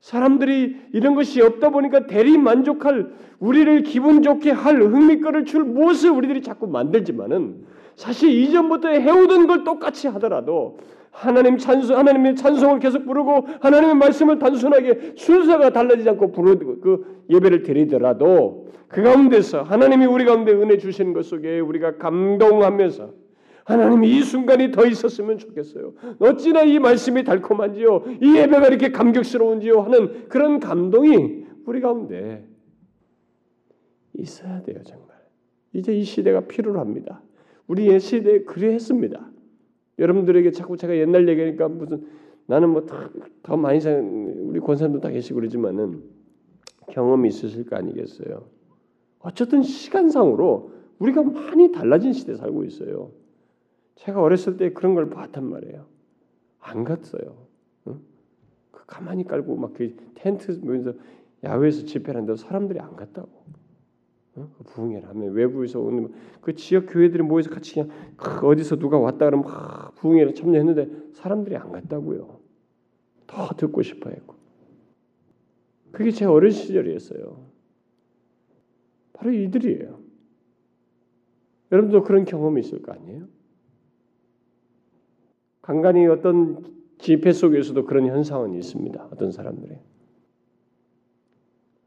사람들이 이런 것이 없다 보니까 대리 만족할 우리를 기분 좋게 할 흥미거리를 줄 무엇을 우리들이 자꾸 만들지만은 사실 이전부터 해오던 걸 똑같이 하더라도 하나님 찬송 하나님의 찬송을 계속 부르고 하나님의 말씀을 단순하게 순서가 달라지지 않고 부르고 그 예배를 드리더라도 그 가운데서 하나님이 우리 가운데 은혜 주시는 것 속에 우리가 감동하면서 하나님이 이 순간이 더 있었으면 좋겠어요. 어찌나 이 말씀이 달콤한지요. 이 예배가 이렇게 감격스러운지요 하는 그런 감동이 우리 가운데 있어야 돼요, 정말. 이제 이 시대가 필요로 합니다. 우리 옛 시대에 그래 했습니다. 여러분들에게 자꾸 제가 옛날 얘기하니까 무슨 나는 뭐더 많이 생 우리 권사님도 다 계시고 그러지만은 경험이 있으실 거 아니겠어요. 어쨌든 시간상으로 우리가 많이 달라진 시대에 살고 있어요. 제가 어렸을 때 그런 걸 봤단 말이에요. 안 갔어요. 응? 그 가만히 깔고 막 그 텐트 보면서 야외에서 집회하는데 사람들이 안 갔다고. 응? 그 부흥회를 하면 외부에서 오는 그 지역 교회들이 모여서 같이 그냥 그 어디서 누가 왔다 그러면 부흥회를 참여했는데 사람들이 안 갔다고요. 더 듣고 싶어 했고. 그게 제 어린 시절이었어요. 바로 이들이에요. 여러분도 그런 경험이 있을 거 아니에요? 간간히 어떤 집회 속에서도 그런 현상은 있습니다. 어떤 사람들이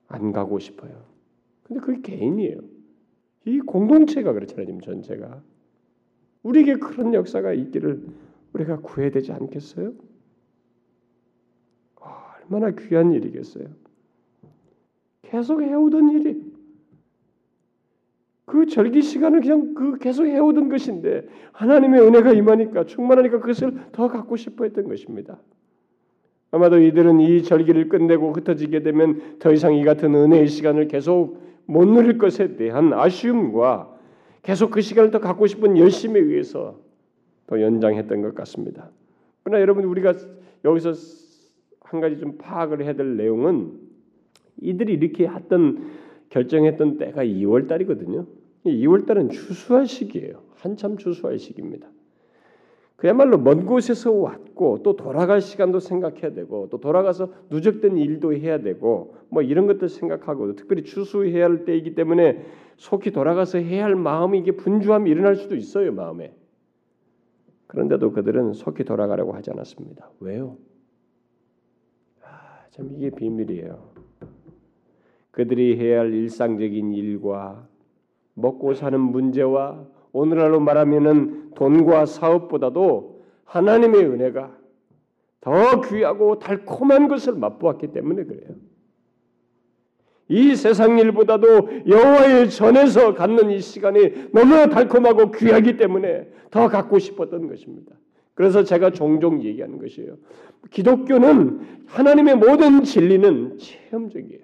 안 가고 싶어요. 근데 그게 개인이에요. 이 공동체가 그렇잖아요. 지금 전체가 우리에게 그런 역사가 있기를 우리가 구해야 되지 않겠어요? 얼마나 귀한 일이겠어요. 계속 해오던 일이 그 절기 시간을 그냥 그 계속 해오던 것인데 하나님의 은혜가 임하니까 충만하니까 그것을 더 갖고 싶어 했던 것입니다. 아마도 이들은 이 절기를 끝내고 흩어지게 되면 더 이상 이 같은 은혜의 시간을 계속 못 누릴 것에 대한 아쉬움과 계속 그 시간을 더 갖고 싶은 열심에 의해서 더 연장했던 것 같습니다. 그러나 여러분 우리가 여기서 한 가지 좀 파악을 해야 될 내용은 이들이 이렇게 했던 결정했던 때가 2월 달이거든요. 2월 달은 추수할 시기예요. 한참 추수할 시기입니다. 그야말로 먼 곳에서 왔고 또 돌아갈 시간도 생각해야 되고 또 돌아가서 누적된 일도 해야 되고 뭐 이런 것들 생각하고 특별히 추수해야 할 때이기 때문에 속히 돌아가서 해야 할 마음이 이게 분주함이 일어날 수도 있어요 마음에. 그런데도 그들은 속히 돌아가려고 하지 않았습니다. 왜요? 아, 참 이게 비밀이에요. 그들이 해야 할 일상적인 일과 먹고 사는 문제와 오늘날로 말하면은 돈과 사업보다도 하나님의 은혜가 더 귀하고 달콤한 것을 맛보았기 때문에 그래요. 이 세상 일보다도 여호와의 전에서 갖는 이 시간이 너무나 달콤하고 귀하기 때문에 더 갖고 싶었던 것입니다. 그래서 제가 종종 얘기하는 것이에요. 기독교는 하나님의 모든 진리는 체험적이에요.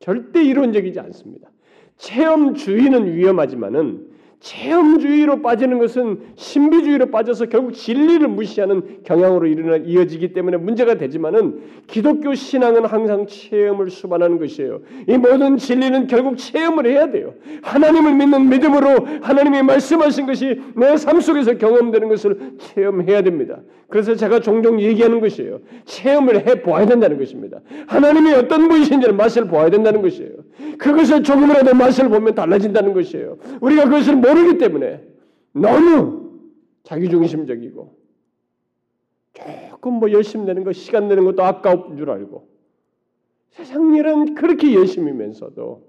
절대 이론적이지 않습니다. 체험주의는 위험하지만은 체험주의로 빠지는 것은 신비주의로 빠져서 결국 진리를 무시하는 경향으로 일어나 이어지기 때문에 문제가 되지만은 기독교 신앙은 항상 체험을 수반하는 것이에요. 이 모든 진리는 결국 체험을 해야 돼요. 하나님을 믿는 믿음으로 하나님이 말씀하신 것이 내 삶 속에서 경험되는 것을 체험해야 됩니다. 그래서 제가 종종 얘기하는 것이에요. 체험을 해 보아야 된다는 것입니다. 하나님이 어떤 분이신지를 맛을 보아야 된다는 것이에요. 그것을 조금이라도 맛을 보면 달라진다는 것이에요. 우리가 그것을 모르기 때문에 너무 자기중심적이고 조금 뭐 열심히 내는 거 시간 내는 것도 아까운 줄 알고 세상 일은 그렇게 열심히면서도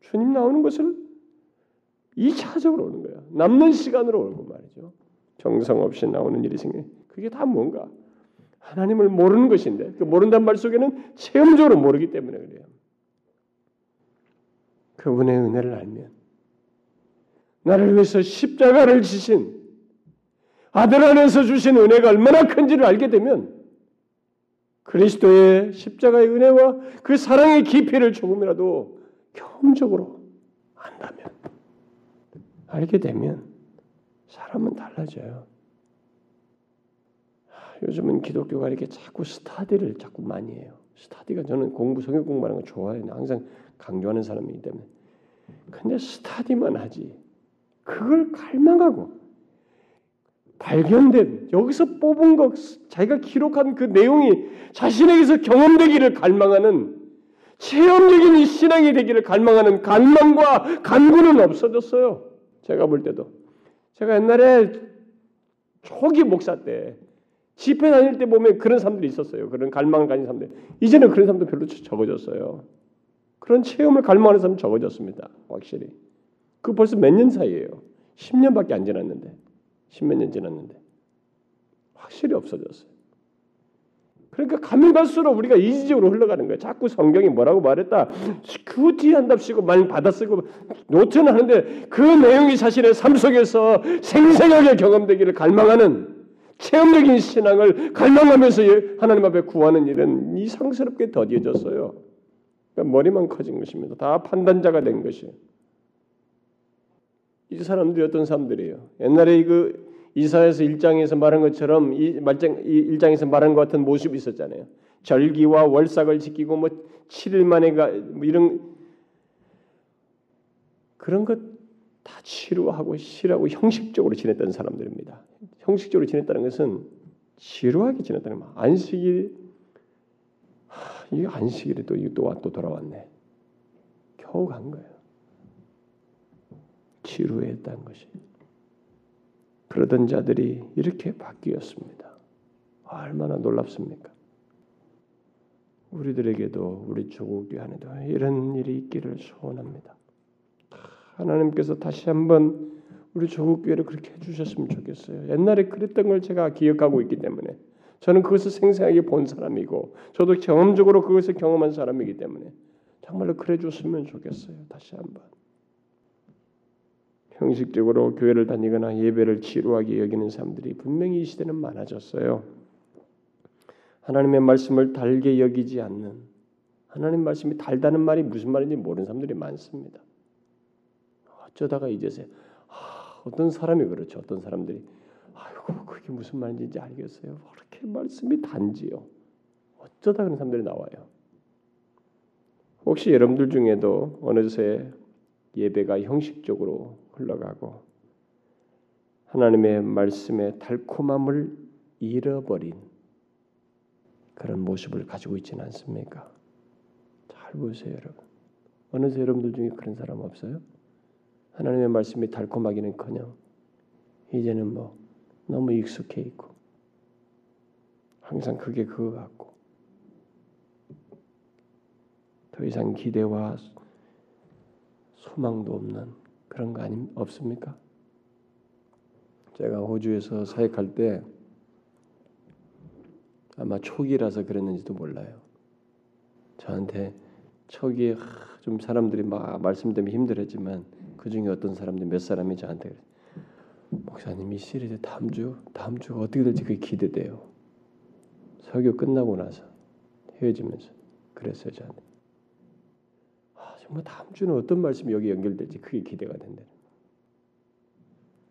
주님 나오는 것을 2차적으로 오는 거야. 남는 시간으로 오고 말이죠. 정성 없이 나오는 일이 생겨. 그게 다 뭔가 하나님을 모르는 것인데 그 모른다는 말 속에는 체험적으로 모르기 때문에 그래요. 그분의 은혜를 알면 나를 위해서 십자가를 지신 아들 안에서 주신 은혜가 얼마나 큰지를 알게 되면 그리스도의 십자가의 은혜와 그 사랑의 깊이를 조금이라도 경험적으로 안다면 알게 되면 사람은 달라져요. 요즘은 기독교가 이렇게 자꾸 스타디를 자꾸 많이 해요. 스타디가 저는 공부 성경 공부하는 거 좋아해요. 항상 강조하는 사람이기 때문에. 근데 스타디만 하지. 그걸 갈망하고 발견된 여기서 뽑은 것 자기가 기록한 그 내용이 자신에게서 경험되기를 갈망하는 체험적인 신앙이 되기를 갈망하는 갈망과 간구는 없어졌어요. 제가 볼 때도 제가 옛날에 초기 목사 때 집회 다닐 때 보면 그런 사람들이 있었어요. 그런 갈망을 가진 사람들. 이제는 그런 사람도 별로 적어졌어요. 그런 체험을 갈망하는 사람 적어졌습니다. 확실히. 그 벌써 몇 년 사이에요. 10년밖에 안 지났는데. 10몇 년 지났는데. 확실히 없어졌어요. 그러니까 가면 갈수록 우리가 이지적으로 흘러가는 거예요. 자꾸 성경이 뭐라고 말했다. 그 뒤에 한답시고 말 받아 쓰고 노트는 하는데 그 내용이 자신의 삶 속에서 생생하게 경험되기를 갈망하는 체험적인 신앙을 갈망하면서 하나님 앞에 구하는 일은 이상스럽게 더뎌졌어요. 그러니까 머리만 커진 것입니다. 다 판단자가 된 것이에요. 이 사람들이 어떤 사람들이에요? 옛날에 그 이사에서 1장에서 말한 것처럼 이 말장 1장에서 말한 것 같은 모습이 있었잖아요. 절기와 월삭을 지키고 뭐 7일 만에 가 뭐 이런 그런 것다 치루하고 실하고 형식적으로 지냈던 사람들입니다. 형식적으로 지냈다는 것은 지루하게 지냈다는 말. 안식일 하, 이 안식일에 또 이거 또 돌아왔네. 겨우 간 거예요. 지루했다는 것이. 그러던 자들이 이렇게 바뀌었습니다. 얼마나 놀랍습니까? 우리들에게도 우리 조국교 안에도 이런 일이 있기를 소원합니다. 하나님께서 다시 한번 우리 조국 교회를 그렇게 해주셨으면 좋겠어요. 옛날에 그랬던 걸 제가 기억하고 있기 때문에 저는 그것을 생생하게 본 사람이고 저도 경험적으로 그것을 경험한 사람이기 때문에 정말로 그래 줬으면 좋겠어요. 다시 한번 형식적으로 교회를 다니거나 예배를 지루하게 여기는 사람들이 분명히 이 시대는 많아졌어요. 하나님의 말씀을 달게 여기지 않는 하나님 말씀이 달다는 말이 무슨 말인지 모르는 사람들이 많습니다. 어쩌다가 이제서 어떤 사람이 그렇죠. 어떤 사람들이 아이고 그게 무슨 말인지 알겠어요. 그렇게 말씀이 단지요. 어쩌다 그런 사람들이 나와요. 혹시 여러분들 중에도 어느새 예배가 형식적으로 흘러가고 하나님의 말씀의 달콤함을 잃어버린 그런 모습을 가지고 있지는 않습니까? 잘 보세요, 여러분. 어느새 여러분들 중에 그런 사람 없어요? 하나님의 말씀이 달콤하기는커녕 이제는 뭐 너무 익숙해 있고 항상 그게 그거 같고 더 이상 기대와 소망도 없는 그런 거 아니 없습니까? 제가 호주에서 사역할 때 아마 초기라서 그랬는지도 몰라요. 저한테 초기에 좀 사람들이 막 말씀 때문에 힘들었지만 그 중에 어떤 사람들 몇 사람이 저한테 그래. 목사님 이 시리즈 다음 주 다음 주가 어떻게 될지 그게 기대돼요. 설교 끝나고 나서 헤어지면서 그랬어요 저한테. 아, 정말 다음 주는 어떤 말씀이 여기 연결될지 그게 기대가 된다.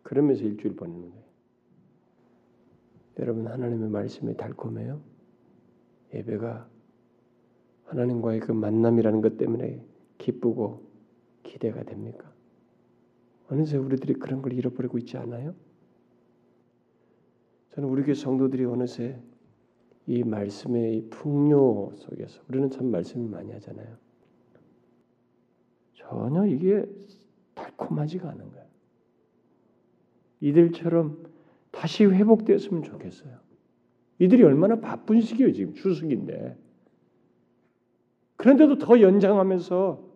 그러면서 일주일 보내는 거예요. 여러분 하나님의 말씀이 달콤해요. 예배가 하나님과의 그 만남이라는 것 때문에 기쁘고 기대가 됩니까? 어느새 우리들이 그런 걸 잃어버리고 있지 않아요? 저는 우리 교회 성도들이 어느새 이 말씀의 이 풍요 속에서 우리는 참 말씀을 많이 하잖아요. 전혀 이게 달콤하지가 않은 거예요. 이들처럼 다시 회복되었으면 좋겠어요. 이들이 얼마나 바쁜 시기예요 지금 추석인데. 그런데도 더 연장하면서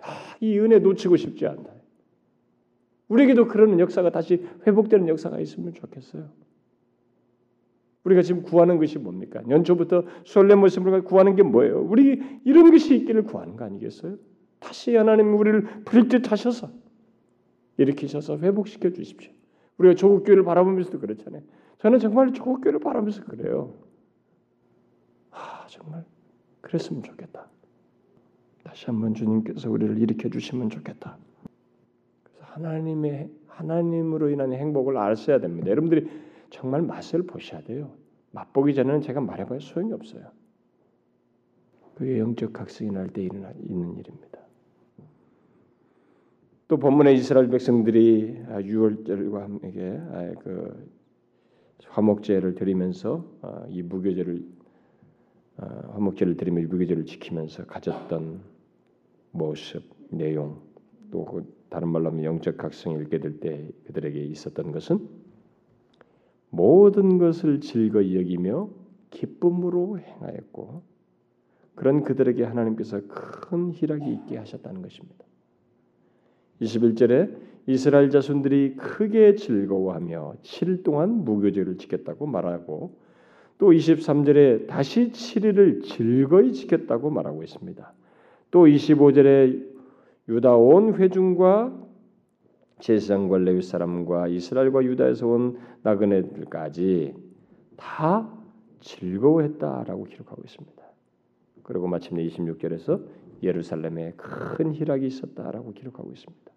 아, 이 은혜 놓치고 싶지 않다. 우리에게도 그런 역사가 다시 회복되는 역사가 있으면 좋겠어요. 우리가 지금 구하는 것이 뭡니까? 연초부터 설렘 모습을 구하는 게 뭐예요? 우리 이런 것이 있기를 구하는 거 아니겠어요? 다시 하나님 우리를 불듯 하셔서 일으키셔서 회복시켜 주십시오. 우리가 조국 교회를 바라보면서도 그렇잖아요. 저는 정말 조국 교회를 바라면서 그래요. 아 정말 그랬으면 좋겠다. 다시 한번 주님께서 우리를 일으켜 주시면 좋겠다. 그래서 하나님의 하나님으로 인한 행복을 아셔야 됩니다. 여러분들이 정말 맛을 보셔야 돼요. 맛보기 전에는 제가 말해봐야 소용이 없어요. 그게 영적 각성이 날 때 일어나는 일입니다. 또 본문의 이스라엘 백성들이 유월절과 함께 그 화목제를 드리면서 아, 이 무교제를 아, 화목제를 드리며 무교제를 지키면서 가졌던 모습, 내용 또그 다른 말로 하면 영적 각성을 읽게 될 때 그들에게 있었던 것은 모든 것을 즐거이 여기며 기쁨으로 행하였고 그런 그들에게 하나님께서 큰 희락이 있게 하셨다는 것입니다. 21절에 이스라엘 자손들이 크게 즐거워하며 7일 동안 무교제를 지켰다고 말하고 또 23절에 다시 7일을 즐거이 지켰다고 말하고 있습니다. 또 25절에 유다 온 회중과 제사장과 레위 사람과 이스라엘과 유다에서 온 나그네들까지 다 즐거워했다라고 기록하고 있습니다. 그리고 마침내 26절에서 예루살렘에 큰 희락이 있었다라고 기록하고 있습니다.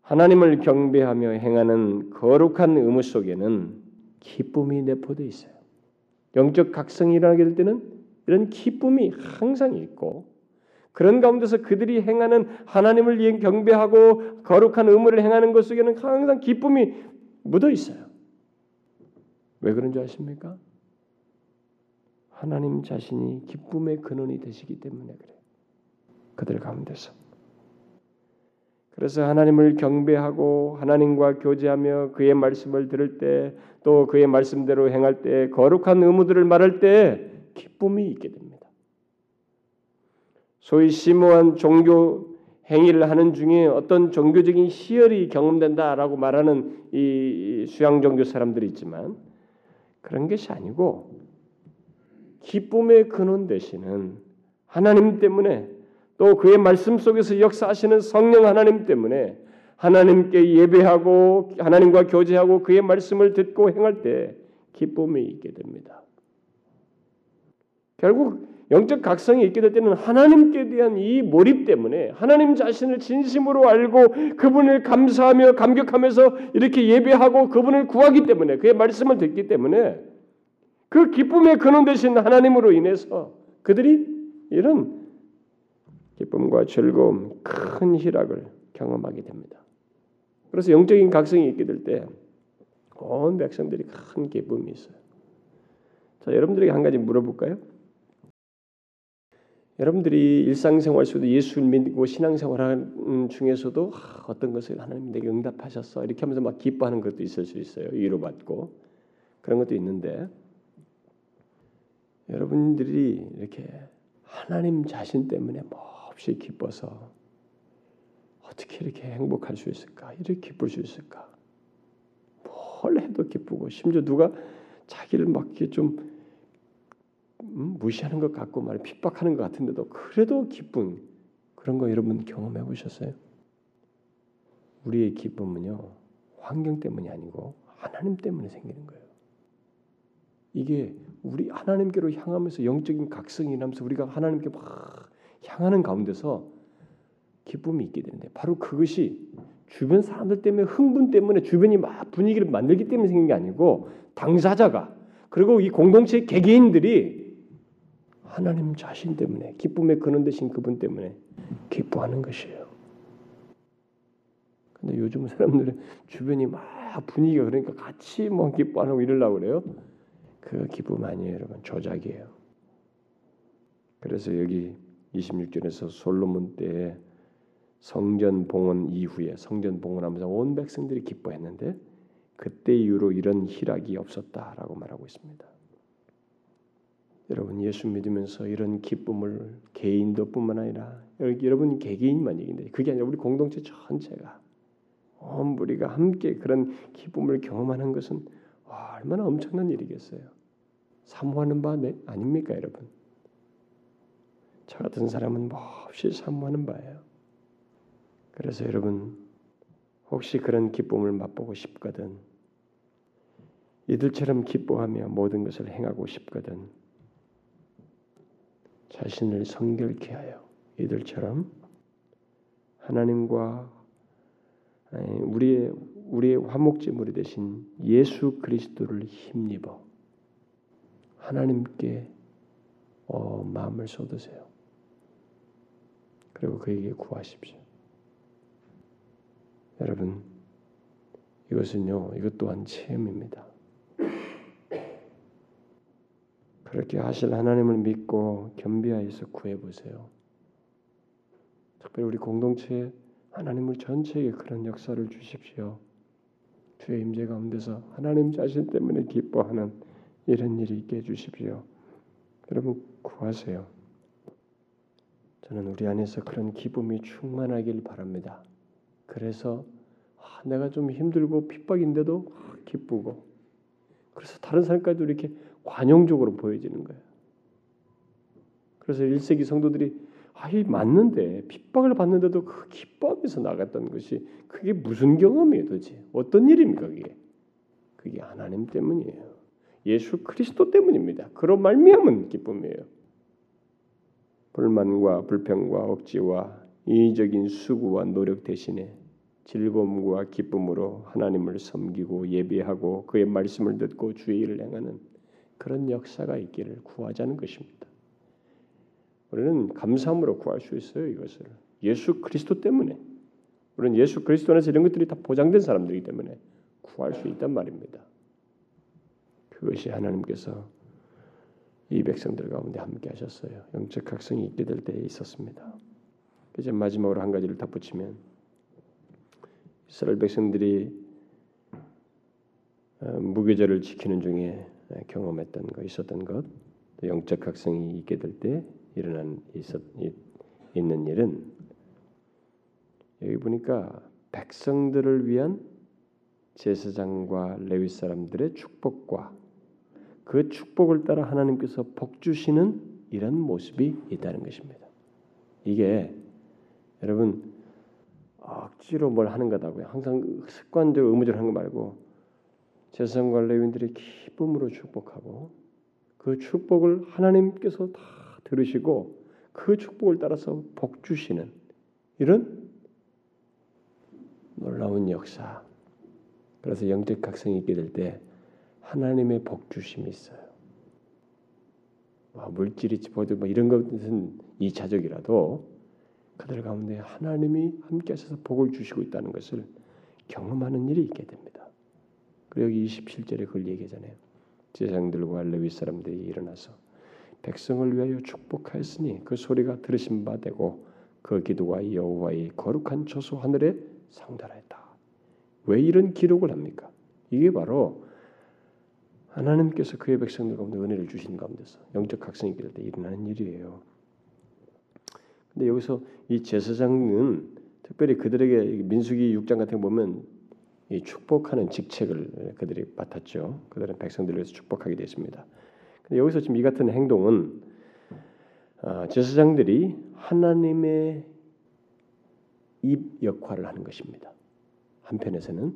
하나님을 경배하며 행하는 거룩한 의무 속에는 기쁨이 내포되어 있어요. 영적 각성이 일어나게 될 때는 이런 기쁨이 항상 있고 그런 가운데서 그들이 행하는 하나님을 경배하고 거룩한 의무를 행하는 것 속에는 항상 기쁨이 묻어 있어요. 왜 그런 줄 아십니까? 하나님 자신이 기쁨의 근원이 되시기 때문에 그래요. 그들 가운데서. 그래서 하나님을 경배하고 하나님과 교제하며 그의 말씀을 들을 때 또 그의 말씀대로 행할 때 거룩한 의무들을 말할 때 기쁨이 있게 됩니다. 소위 심오한 종교 행위를 하는 중에 어떤 종교적인 희열이 경험된다라고 말하는 이 수양 종교 사람들이 있지만 그런 것이 아니고 기쁨의 근원 되시는 하나님 때문에 또 그의 말씀 속에서 역사하시는 성령 하나님 때문에 하나님께 예배하고 하나님과 교제하고 그의 말씀을 듣고 행할 때 기쁨이 있게 됩니다. 결국 영적 각성이 있게 될 때는 하나님께 대한 이 몰입 때문에 하나님 자신을 진심으로 알고 그분을 감사하며 감격하면서 이렇게 예배하고 그분을 구하기 때문에 그의 말씀을 듣기 때문에 그 기쁨의 근원 되신 하나님으로 인해서 그들이 이런 기쁨과 즐거움, 큰 희락을 경험하게 됩니다. 그래서 영적인 각성이 있게 될 때 온 백성들이 큰 기쁨이 있어요. 자, 여러분들에게 한 가지 물어볼까요? 여러분들이 일상생활 속에도 예수를 믿고 신앙생활하는 중에서도 어떤 것을 하나님 내게 응답하셨어 이렇게 하면서 막 기뻐하는 것도 있을 수 있어요. 위로받고 그런 것도 있는데 여러분들이 이렇게 하나님 자신 때문에 뭐 없이 기뻐서 어떻게 이렇게 행복할 수 있을까? 이렇게 기쁠 수 있을까? 뭘 해도 기쁘고 심지어 누가 자기를 막 이렇게 좀 음, 무시하는 것 같고 말 핍박하는 것 같은데도 그래도 기쁜 그런 거 여러분 경험해 보셨어요? 우리의 기쁨은요 환경 때문이 아니고 하나님 때문에 생기는 거예요. 이게 우리 하나님께로 향하면서 영적인 각성이 나면서 우리가 하나님께 막 향하는 가운데서 기쁨이 있게 되는데 바로 그것이 주변 사람들 때문에 흥분 때문에 주변이 막 분위기를 만들기 때문에 생긴 게 아니고 당사자가 그리고 이 공동체 개개인들이 하나님 자신 때문에 기쁨의 근원 되신 그분 때문에 기뻐하는 것이에요. 근데 요즘 사람들은 주변이 막 분위기가 그러니까 같이 뭐 기뻐하고 이러려고 그래요. 그 기쁨 아니에요, 여러분. 조작이에요. 그래서 여기 26절에서 솔로몬 때에 성전 봉헌 이후에 성전 봉헌하면서 온 백성들이 기뻐했는데 그때 이후로 이런 희락이 없었다라고 말하고 있습니다. 여러분 예수 믿으면서 이런 기쁨을 개인도뿐만 아니라 여러분 개개인만 얘기인데 그게 아니라 우리 공동체 전체가 온 무리가 함께 그런 기쁨을 경험하는 것은 와, 얼마나 엄청난 일이겠어요. 사모하는 바 아닙니까, 여러분? 저 같은 사람은 몹시 사모하는 바예요. 그래서 여러분 혹시 그런 기쁨을 맛보고 싶거든 이들처럼 기뻐하며 모든 것을 행하고 싶거든 자신을 성결케 하여 이들처럼 하나님과 우리의 우리의 화목제물이 되신 예수 그리스도를 힘입어 하나님께 어, 마음을 쏟으세요. 그리고 그에게 구하십시오. 여러분, 이것은요, 이것 또한 체험입니다. 그렇게 하실 하나님을 믿고 겸비하여서 구해 보세요. 특별히 우리 공동체에 하나님을 전체에게 그런 역사를 주십시오. 주의 임재 가운데서 하나님 자신 때문에 기뻐하는 이런 일이 있게 해주십시오. 여러분 구하세요. 저는 우리 안에서 그런 기쁨이 충만하길 바랍니다. 그래서 아, 내가 좀 힘들고 핍박인데도 기쁘고 그래서 다른 사람까지도 이렇게 관용적으로 보여지는 거예요. 그래서 1세기 성도들이 아, 이 맞는데 핍박을 받는데도 그 기뻐하면서 나갔던 것이 그게 무슨 경험이에요, 도대체? 어떤 일입니까, 그게? 그게 하나님 때문이에요. 예수 그리스도 때문입니다. 그로 말미암은 기쁨이에요. 불만과 불평과 억지와 인위적인 수고와 노력 대신에 즐거움과 기쁨으로 하나님을 섬기고 예배하고 그의 말씀을 듣고 주의 일을 행하는 그런 역사가 있기를 구하자는 것입니다. 우리는 감사함으로 구할 수 있어요. 이것을 예수 그리스도 때문에 우리는 예수 그리스도 안에서 이런 것들이 다 보장된 사람들이기 때문에 구할 수 있단 말입니다. 그것이 하나님께서 이 백성들 가운데 함께 하셨어요. 영적 각성이 있게 될 때에 있었습니다. 이제 마지막으로 한 가지를 덧붙이면 이스라엘 백성들이 어, 무교절을 지키는 중에 경험했던 것, 있었던 것, 영적 각성이 있게 될 때 일어난 있었, 있는 일은 여기 보니까 백성들을 위한 제사장과 레위 사람들의 축복과 그 축복을 따라 하나님께서 복 주시는 이런 모습이 있다는 것입니다. 이게 여러분 억지로 뭘 하는 거다고요. 항상 습관적으로 의무적으로 하는 거 말고 제사장과 레위인들이 기쁨으로 축복하고 그 축복을 하나님께서 다 들으시고 그 축복을 따라서 복 주시는 이런 놀라운 역사. 그래서 영적 각성이 있게 될 때 하나님의 복 주심이 있어요. 뭐 물질이 보도 뭐 이런 것은 이차적이라도 그들 가운데 하나님이 함께 하셔서 복을 주시고 있다는 것을 경험하는 일이 있게 됩니다. 그리고 여기 27절에 그걸 얘기하잖아요. 제장들과 레위 사람들이 일어나서 백성을 위하여 축복하였으니 그 소리가 들으신 바 되고 그 기도가 여호와의 거룩한 처소 하늘에 상달하였다. 왜 이런 기록을 합니까? 이게 바로 하나님께서 그의 백성들 가운데 은혜를 주신 가운데서 영적 각성이 있을 때 일어나는 일이에요. 근데 여기서 이 제사장은 특별히 그들에게 민수기 6장 같은 거 보면 이 축복하는 직책을 그들이 맡았죠. 그들은 백성들을 위해서 축복하게 됐습니다. 근데 여기서 지금 이 같은 행동은 어, 제사장들이 하나님의 입 역할을 하는 것입니다. 한편에서는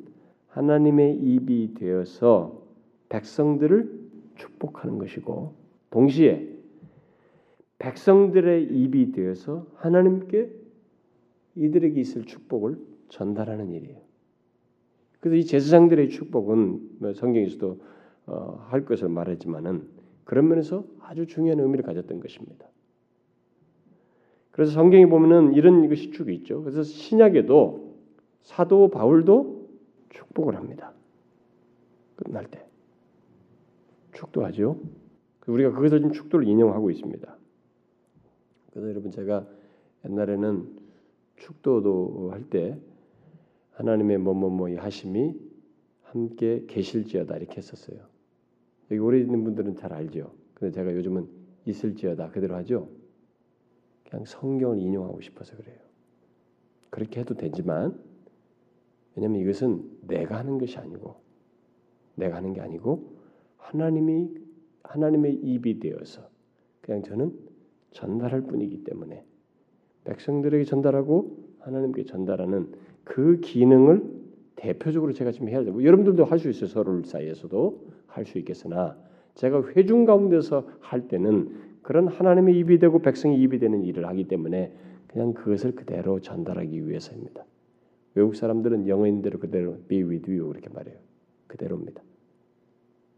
하나님의 입이 되어서 백성들을 축복하는 것이고 동시에 백성들의 입이 되어서 하나님께 이들에게 있을 축복을 전달하는 일이에요. 그래서 이 제사장들의 축복은 뭐 성경에서도 어, 할 것을 말했지만은 그런 면에서 아주 중요한 의미를 가졌던 것입니다. 그래서 성경에 보면은 이런 것이 쭉 있죠. 그래서 신약에도 사도 바울도 축복을 합니다. 끝날 때 축도 하죠. 우리가 거기서 지금 축도를 인용하고 있습니다. 그래서 여러분 제가 옛날에는 축도도 할 때 하나님의 뭐뭐뭐 하심이 함께 계실지어다 이렇게 했었어요. 여기 오래 있는 분들은 잘 알죠. 근데 제가 요즘은 있을지어다 그대로 하죠. 그냥 성경을 인용하고 싶어서 그래요. 그렇게 해도 되지만 왜냐하면 이것은 내가 하는 것이 아니고 내가 하는 게 아니고 하나님이 하나님의 입이 되어서 그냥 저는 전달할 뿐이기 때문에 백성들에게 전달하고 하나님께 전달하는 그 기능을 대표적으로 제가 지금 해야 되고 여러분들도 할 수 있어요 서로 사이에서도 할 수 있겠으나 제가 회중 가운데서 할 때는 그런 하나님의 입이 되고 백성의 입이 되는 일을 하기 때문에 그냥 그것을 그대로 전달하기 위해서입니다. 외국 사람들은 영어인대로 그대로 be with you 이렇게 말해요. 그대로입니다.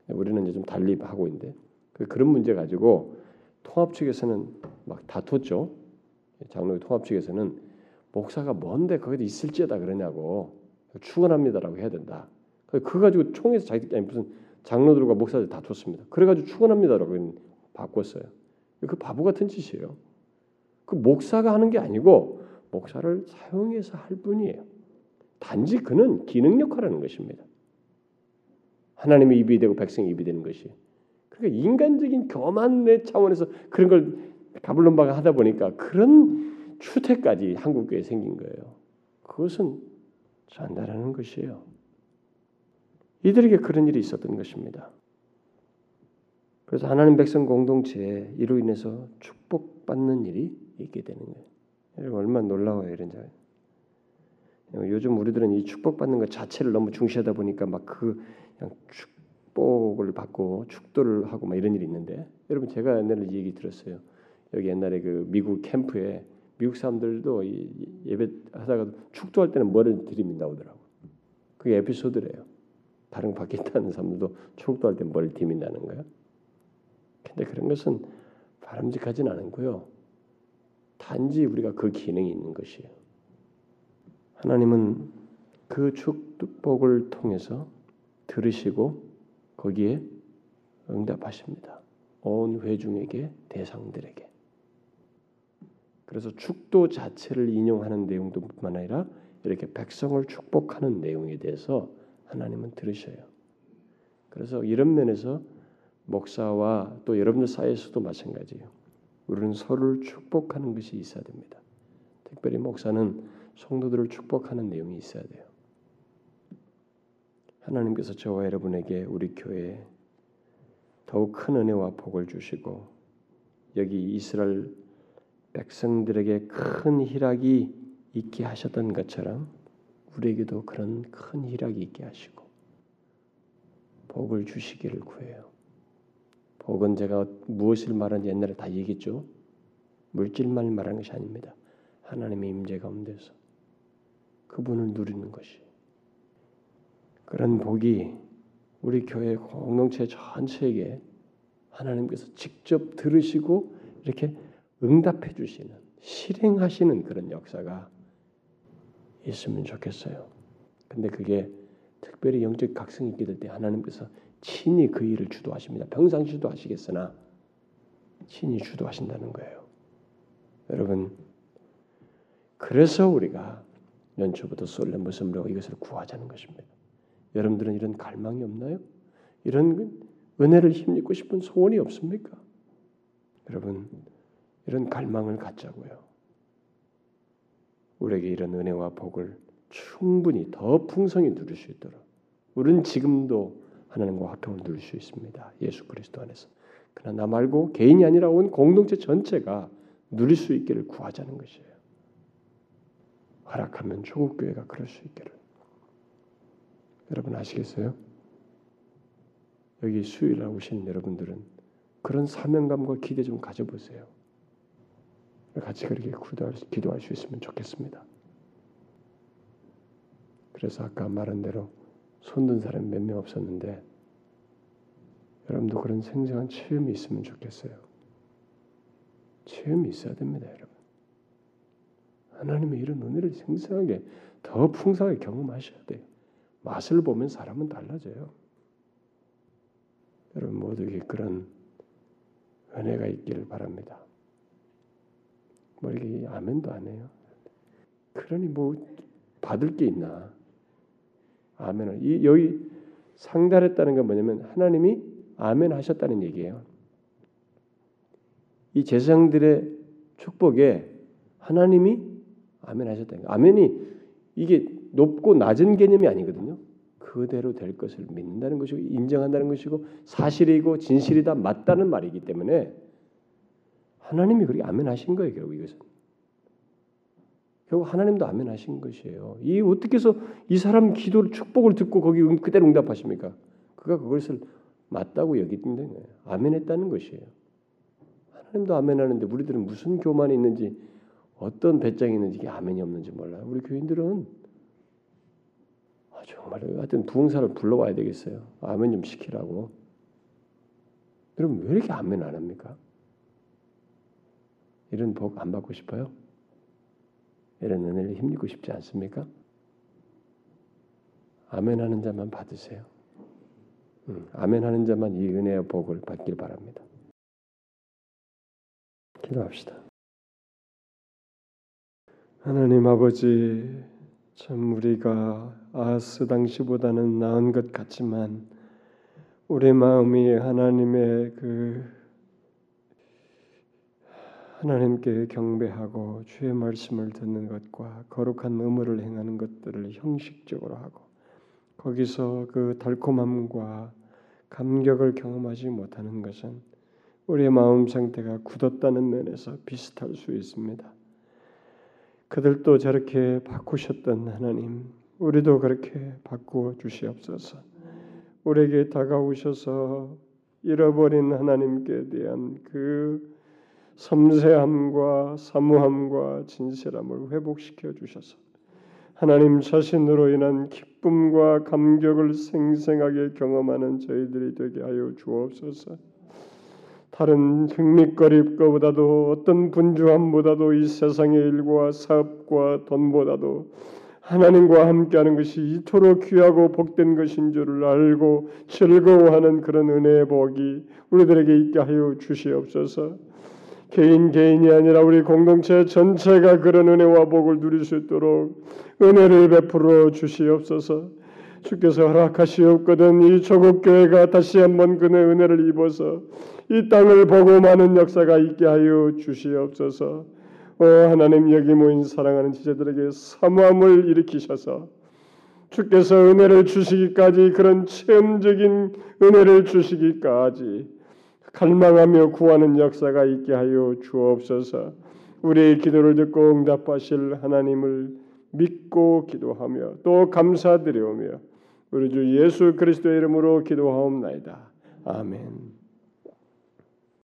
우리는 이제 좀 달리 하고 있는데 그 그런 문제 가지고 통합 측에서는 막 다퉜죠. 장로교 통합 측에서는 목사가 뭔데 거기도 있을지어다 그러냐고 축원합니다라고 해야 된다. 그 가지고 총에서 자기 아니 무슨 장로들과 목사들 다퉜습니다. 그래가지고 축원합니다라고 바꿨어요. 그 바보 같은 짓이에요. 그 목사가 하는 게 아니고 목사를 사용해서 할 뿐이에요. 단지 그는 기능 역할하는 것입니다. 하나님의 입이 되고 백성의 입이 되는 것이. 그러니까 인간적인 교만의 차원에서 그런 걸 가불론바가 하다 보니까 그런 추태까지 한국 교회에 생긴 거예요. 그것은 전달하는 것이에요. 이들에게 그런 일이 있었던 것입니다. 그래서 하나님 백성 공동체에 이로 인해서 축복받는 일이 있게 되는 거예요. 얼마나 놀라워요 이런 자. 요즘 우리들은 이 축복받는 것 자체를 너무 중시하다 보니까 막 그 그냥 축복을 받고 축도를 하고 막 이런 일이 있는데 여러분 제가 옛날에 이 얘기 들었어요. 여기 옛날에 그 미국 캠프에 미국 사람들도 예배 하다가 축도할 때는 머리를 들이민 나오더라고. 그게 에피소드래요. 다른 있다는 사람들도 축도할 때 머리를 들이민다는 거야. 근데 그런 것은 바람직하진 않고요. 단지 우리가 그 기능이 있는 것이에요. 하나님은 그 축복을 통해서 들으시고 거기에 응답하십니다. 온 회중에게 대상들에게. 그래서 축도 자체를 인용하는 내용도뿐만 아니라 이렇게 백성을 축복하는 내용에 대해서 하나님은 들으셔요. 그래서 이런 면에서 목사와 또 여러분들 사이에서도 마찬가지예요. 우리는 서로를 축복하는 것이 있어야 됩니다. 특별히 목사는 성도들을 축복하는 내용이 있어야 돼요. 하나님께서 저와 여러분에게 우리 교회에 더욱 큰 은혜와 복을 주시고 여기 이스라엘 백성들에게 큰 희락이 있게 하셨던 것처럼 우리에게도 그런 큰 희락이 있게 하시고 복을 주시기를 구해요. 복은 제가 무엇을 말하는지 옛날에 다 얘기했죠. 물질만 말하는 것이 아닙니다. 하나님의 임재 가운데서 그분을 누리는 것이 그런 복이 우리 교회 공동체 전체에게 하나님께서 직접 들으시고 이렇게 응답해 주시는 실행하시는 그런 역사가 있으면 좋겠어요. 근데 그게 특별히 영적 각성이 있게 될 때 하나님께서 친히 그 일을 주도하십니다. 평상시도 하시겠으나 친히 주도하신다는 거예요. 여러분 그래서 우리가 연초부터 쏠렘 모습으로 이것을 구하자는 것입니다. 여러분들은 이런 갈망이 없나요? 이런 은혜를 힘입고 싶은 소원이 없습니까? 여러분 이런 갈망을 갖자고요. 우리에게 이런 은혜와 복을 충분히 더 풍성히 누릴 수 있도록 우리는 지금도 하나님과 화평을 누릴 수 있습니다. 예수 그리스도 안에서 그러나 나 말고 개인이 아니라 온 공동체 전체가 누릴 수 있기를 구하자는 것이에요. 허락하면 조국 교회가 그럴 수 있기를. 여러분 아시겠어요? 여기 수요일 날 오신 여러분들은 그런 사명감과 기대 좀 가져보세요. 같이 그렇게 기도할, 수 있으면 좋겠습니다. 그래서 아까 말한 대로 손든 사람 몇 명 없었는데 여러분도 그런 생생한 체험이 있으면 좋겠어요. 체험이 있어야 됩니다, 여러분. 하나님의 이런 은혜를 생생하게 더 풍성하게 경험하셔야 돼요. 맛을 보면 사람은 달라져요. 여러분 모두에게 그런 은혜가 있기를 바랍니다. 뭐 이렇게 아멘도 안 해요. 그러니 뭐 받을 게 있나? 아멘을 이 여기 상달했다는 건 뭐냐면 하나님이 아멘 하셨다는 얘기예요. 이 제사장들의 축복에 하나님이 아멘 하셨다는 거. 아멘이 이게 높고 낮은 개념이 아니거든요. 그대로 될 것을 믿는다는 것이고 인정한다는 것이고 사실이고 진실이다 맞다는 말이기 때문에 하나님이 그렇게 아멘 하신 거예요. 결국 이것은. 결국 하나님도 아멘 하신 것이에요. 이 어떻게 해서 이 사람 기도를 축복을 듣고 거기 그대로 응답하십니까? 그가 그것을 맞다고 여기는 거예요. 아멘했다는 것이에요. 하나님도 아멘하는데 우리들은 무슨 교만이 있는지 어떤 배짱이 있는지 이게 아멘이 없는지 몰라요. 우리 교인들은 아, 정말 하여튼 부흥사를 불러와야 되겠어요. 아멘 좀 시키라고. 여러분 왜 이렇게 아멘 안 합니까? 이런 복 안 받고 싶어요? 이런 은혜를 힘입고 싶지 않습니까? 아멘 하는 자만 받으세요. 음, 아멘 하는 자만 이 은혜의 복을 받길 바랍니다. 기도합시다. 하나님 아버지, 참 우리가 아스 당시보다는 나은 것 같지만 우리 마음이 하나님의 그 하나님께 경배하고 주의 말씀을 듣는 것과 거룩한 의무를 행하는 것들을 형식적으로 하고 거기서 그 달콤함과 감격을 경험하지 못하는 것은 우리의 마음 상태가 굳었다는 면에서 비슷할 수 있습니다. 그들도 저렇게 바꾸셨던 하나님, 우리도 그렇게 바꾸어 주시옵소서. 우리에게 다가오셔서 잃어버린 하나님께 대한 그 섬세함과 사무함과 진실함을 회복시켜 주셔서 하나님 자신으로 인한 기쁨과 감격을 생생하게 경험하는 저희들이 되게 하여 주옵소서. 다른 흥미거릴 것보다도 어떤 분주함보다도 이 세상의 일과 사업과 돈보다도 하나님과 함께하는 것이 이토록 귀하고 복된 것인 줄을 알고 즐거워하는 그런 은혜의 복이 우리들에게 있게 하여 주시옵소서. 개인 개인이 아니라 우리 공동체 전체가 그런 은혜와 복을 누릴 수 있도록 은혜를 베풀어 주시옵소서. 주께서 허락하시옵거든 이 조국 교회가 다시 한번 그의 은혜를 입어서 이 땅을 보고 많은 역사가 있게 하여 주시옵소서. 오 하나님 여기 모인 사랑하는 지체들에게 사모함을 일으키셔서 주께서 은혜를 주시기까지 그런 체험적인 은혜를 주시기까지 갈망하며 구하는 역사가 있게 하여 주옵소서. 우리의 기도를 듣고 응답하실 하나님을 믿고 기도하며 또 감사드리오며 우리 주 예수 그리스도의 이름으로 기도하옵나이다. 아멘.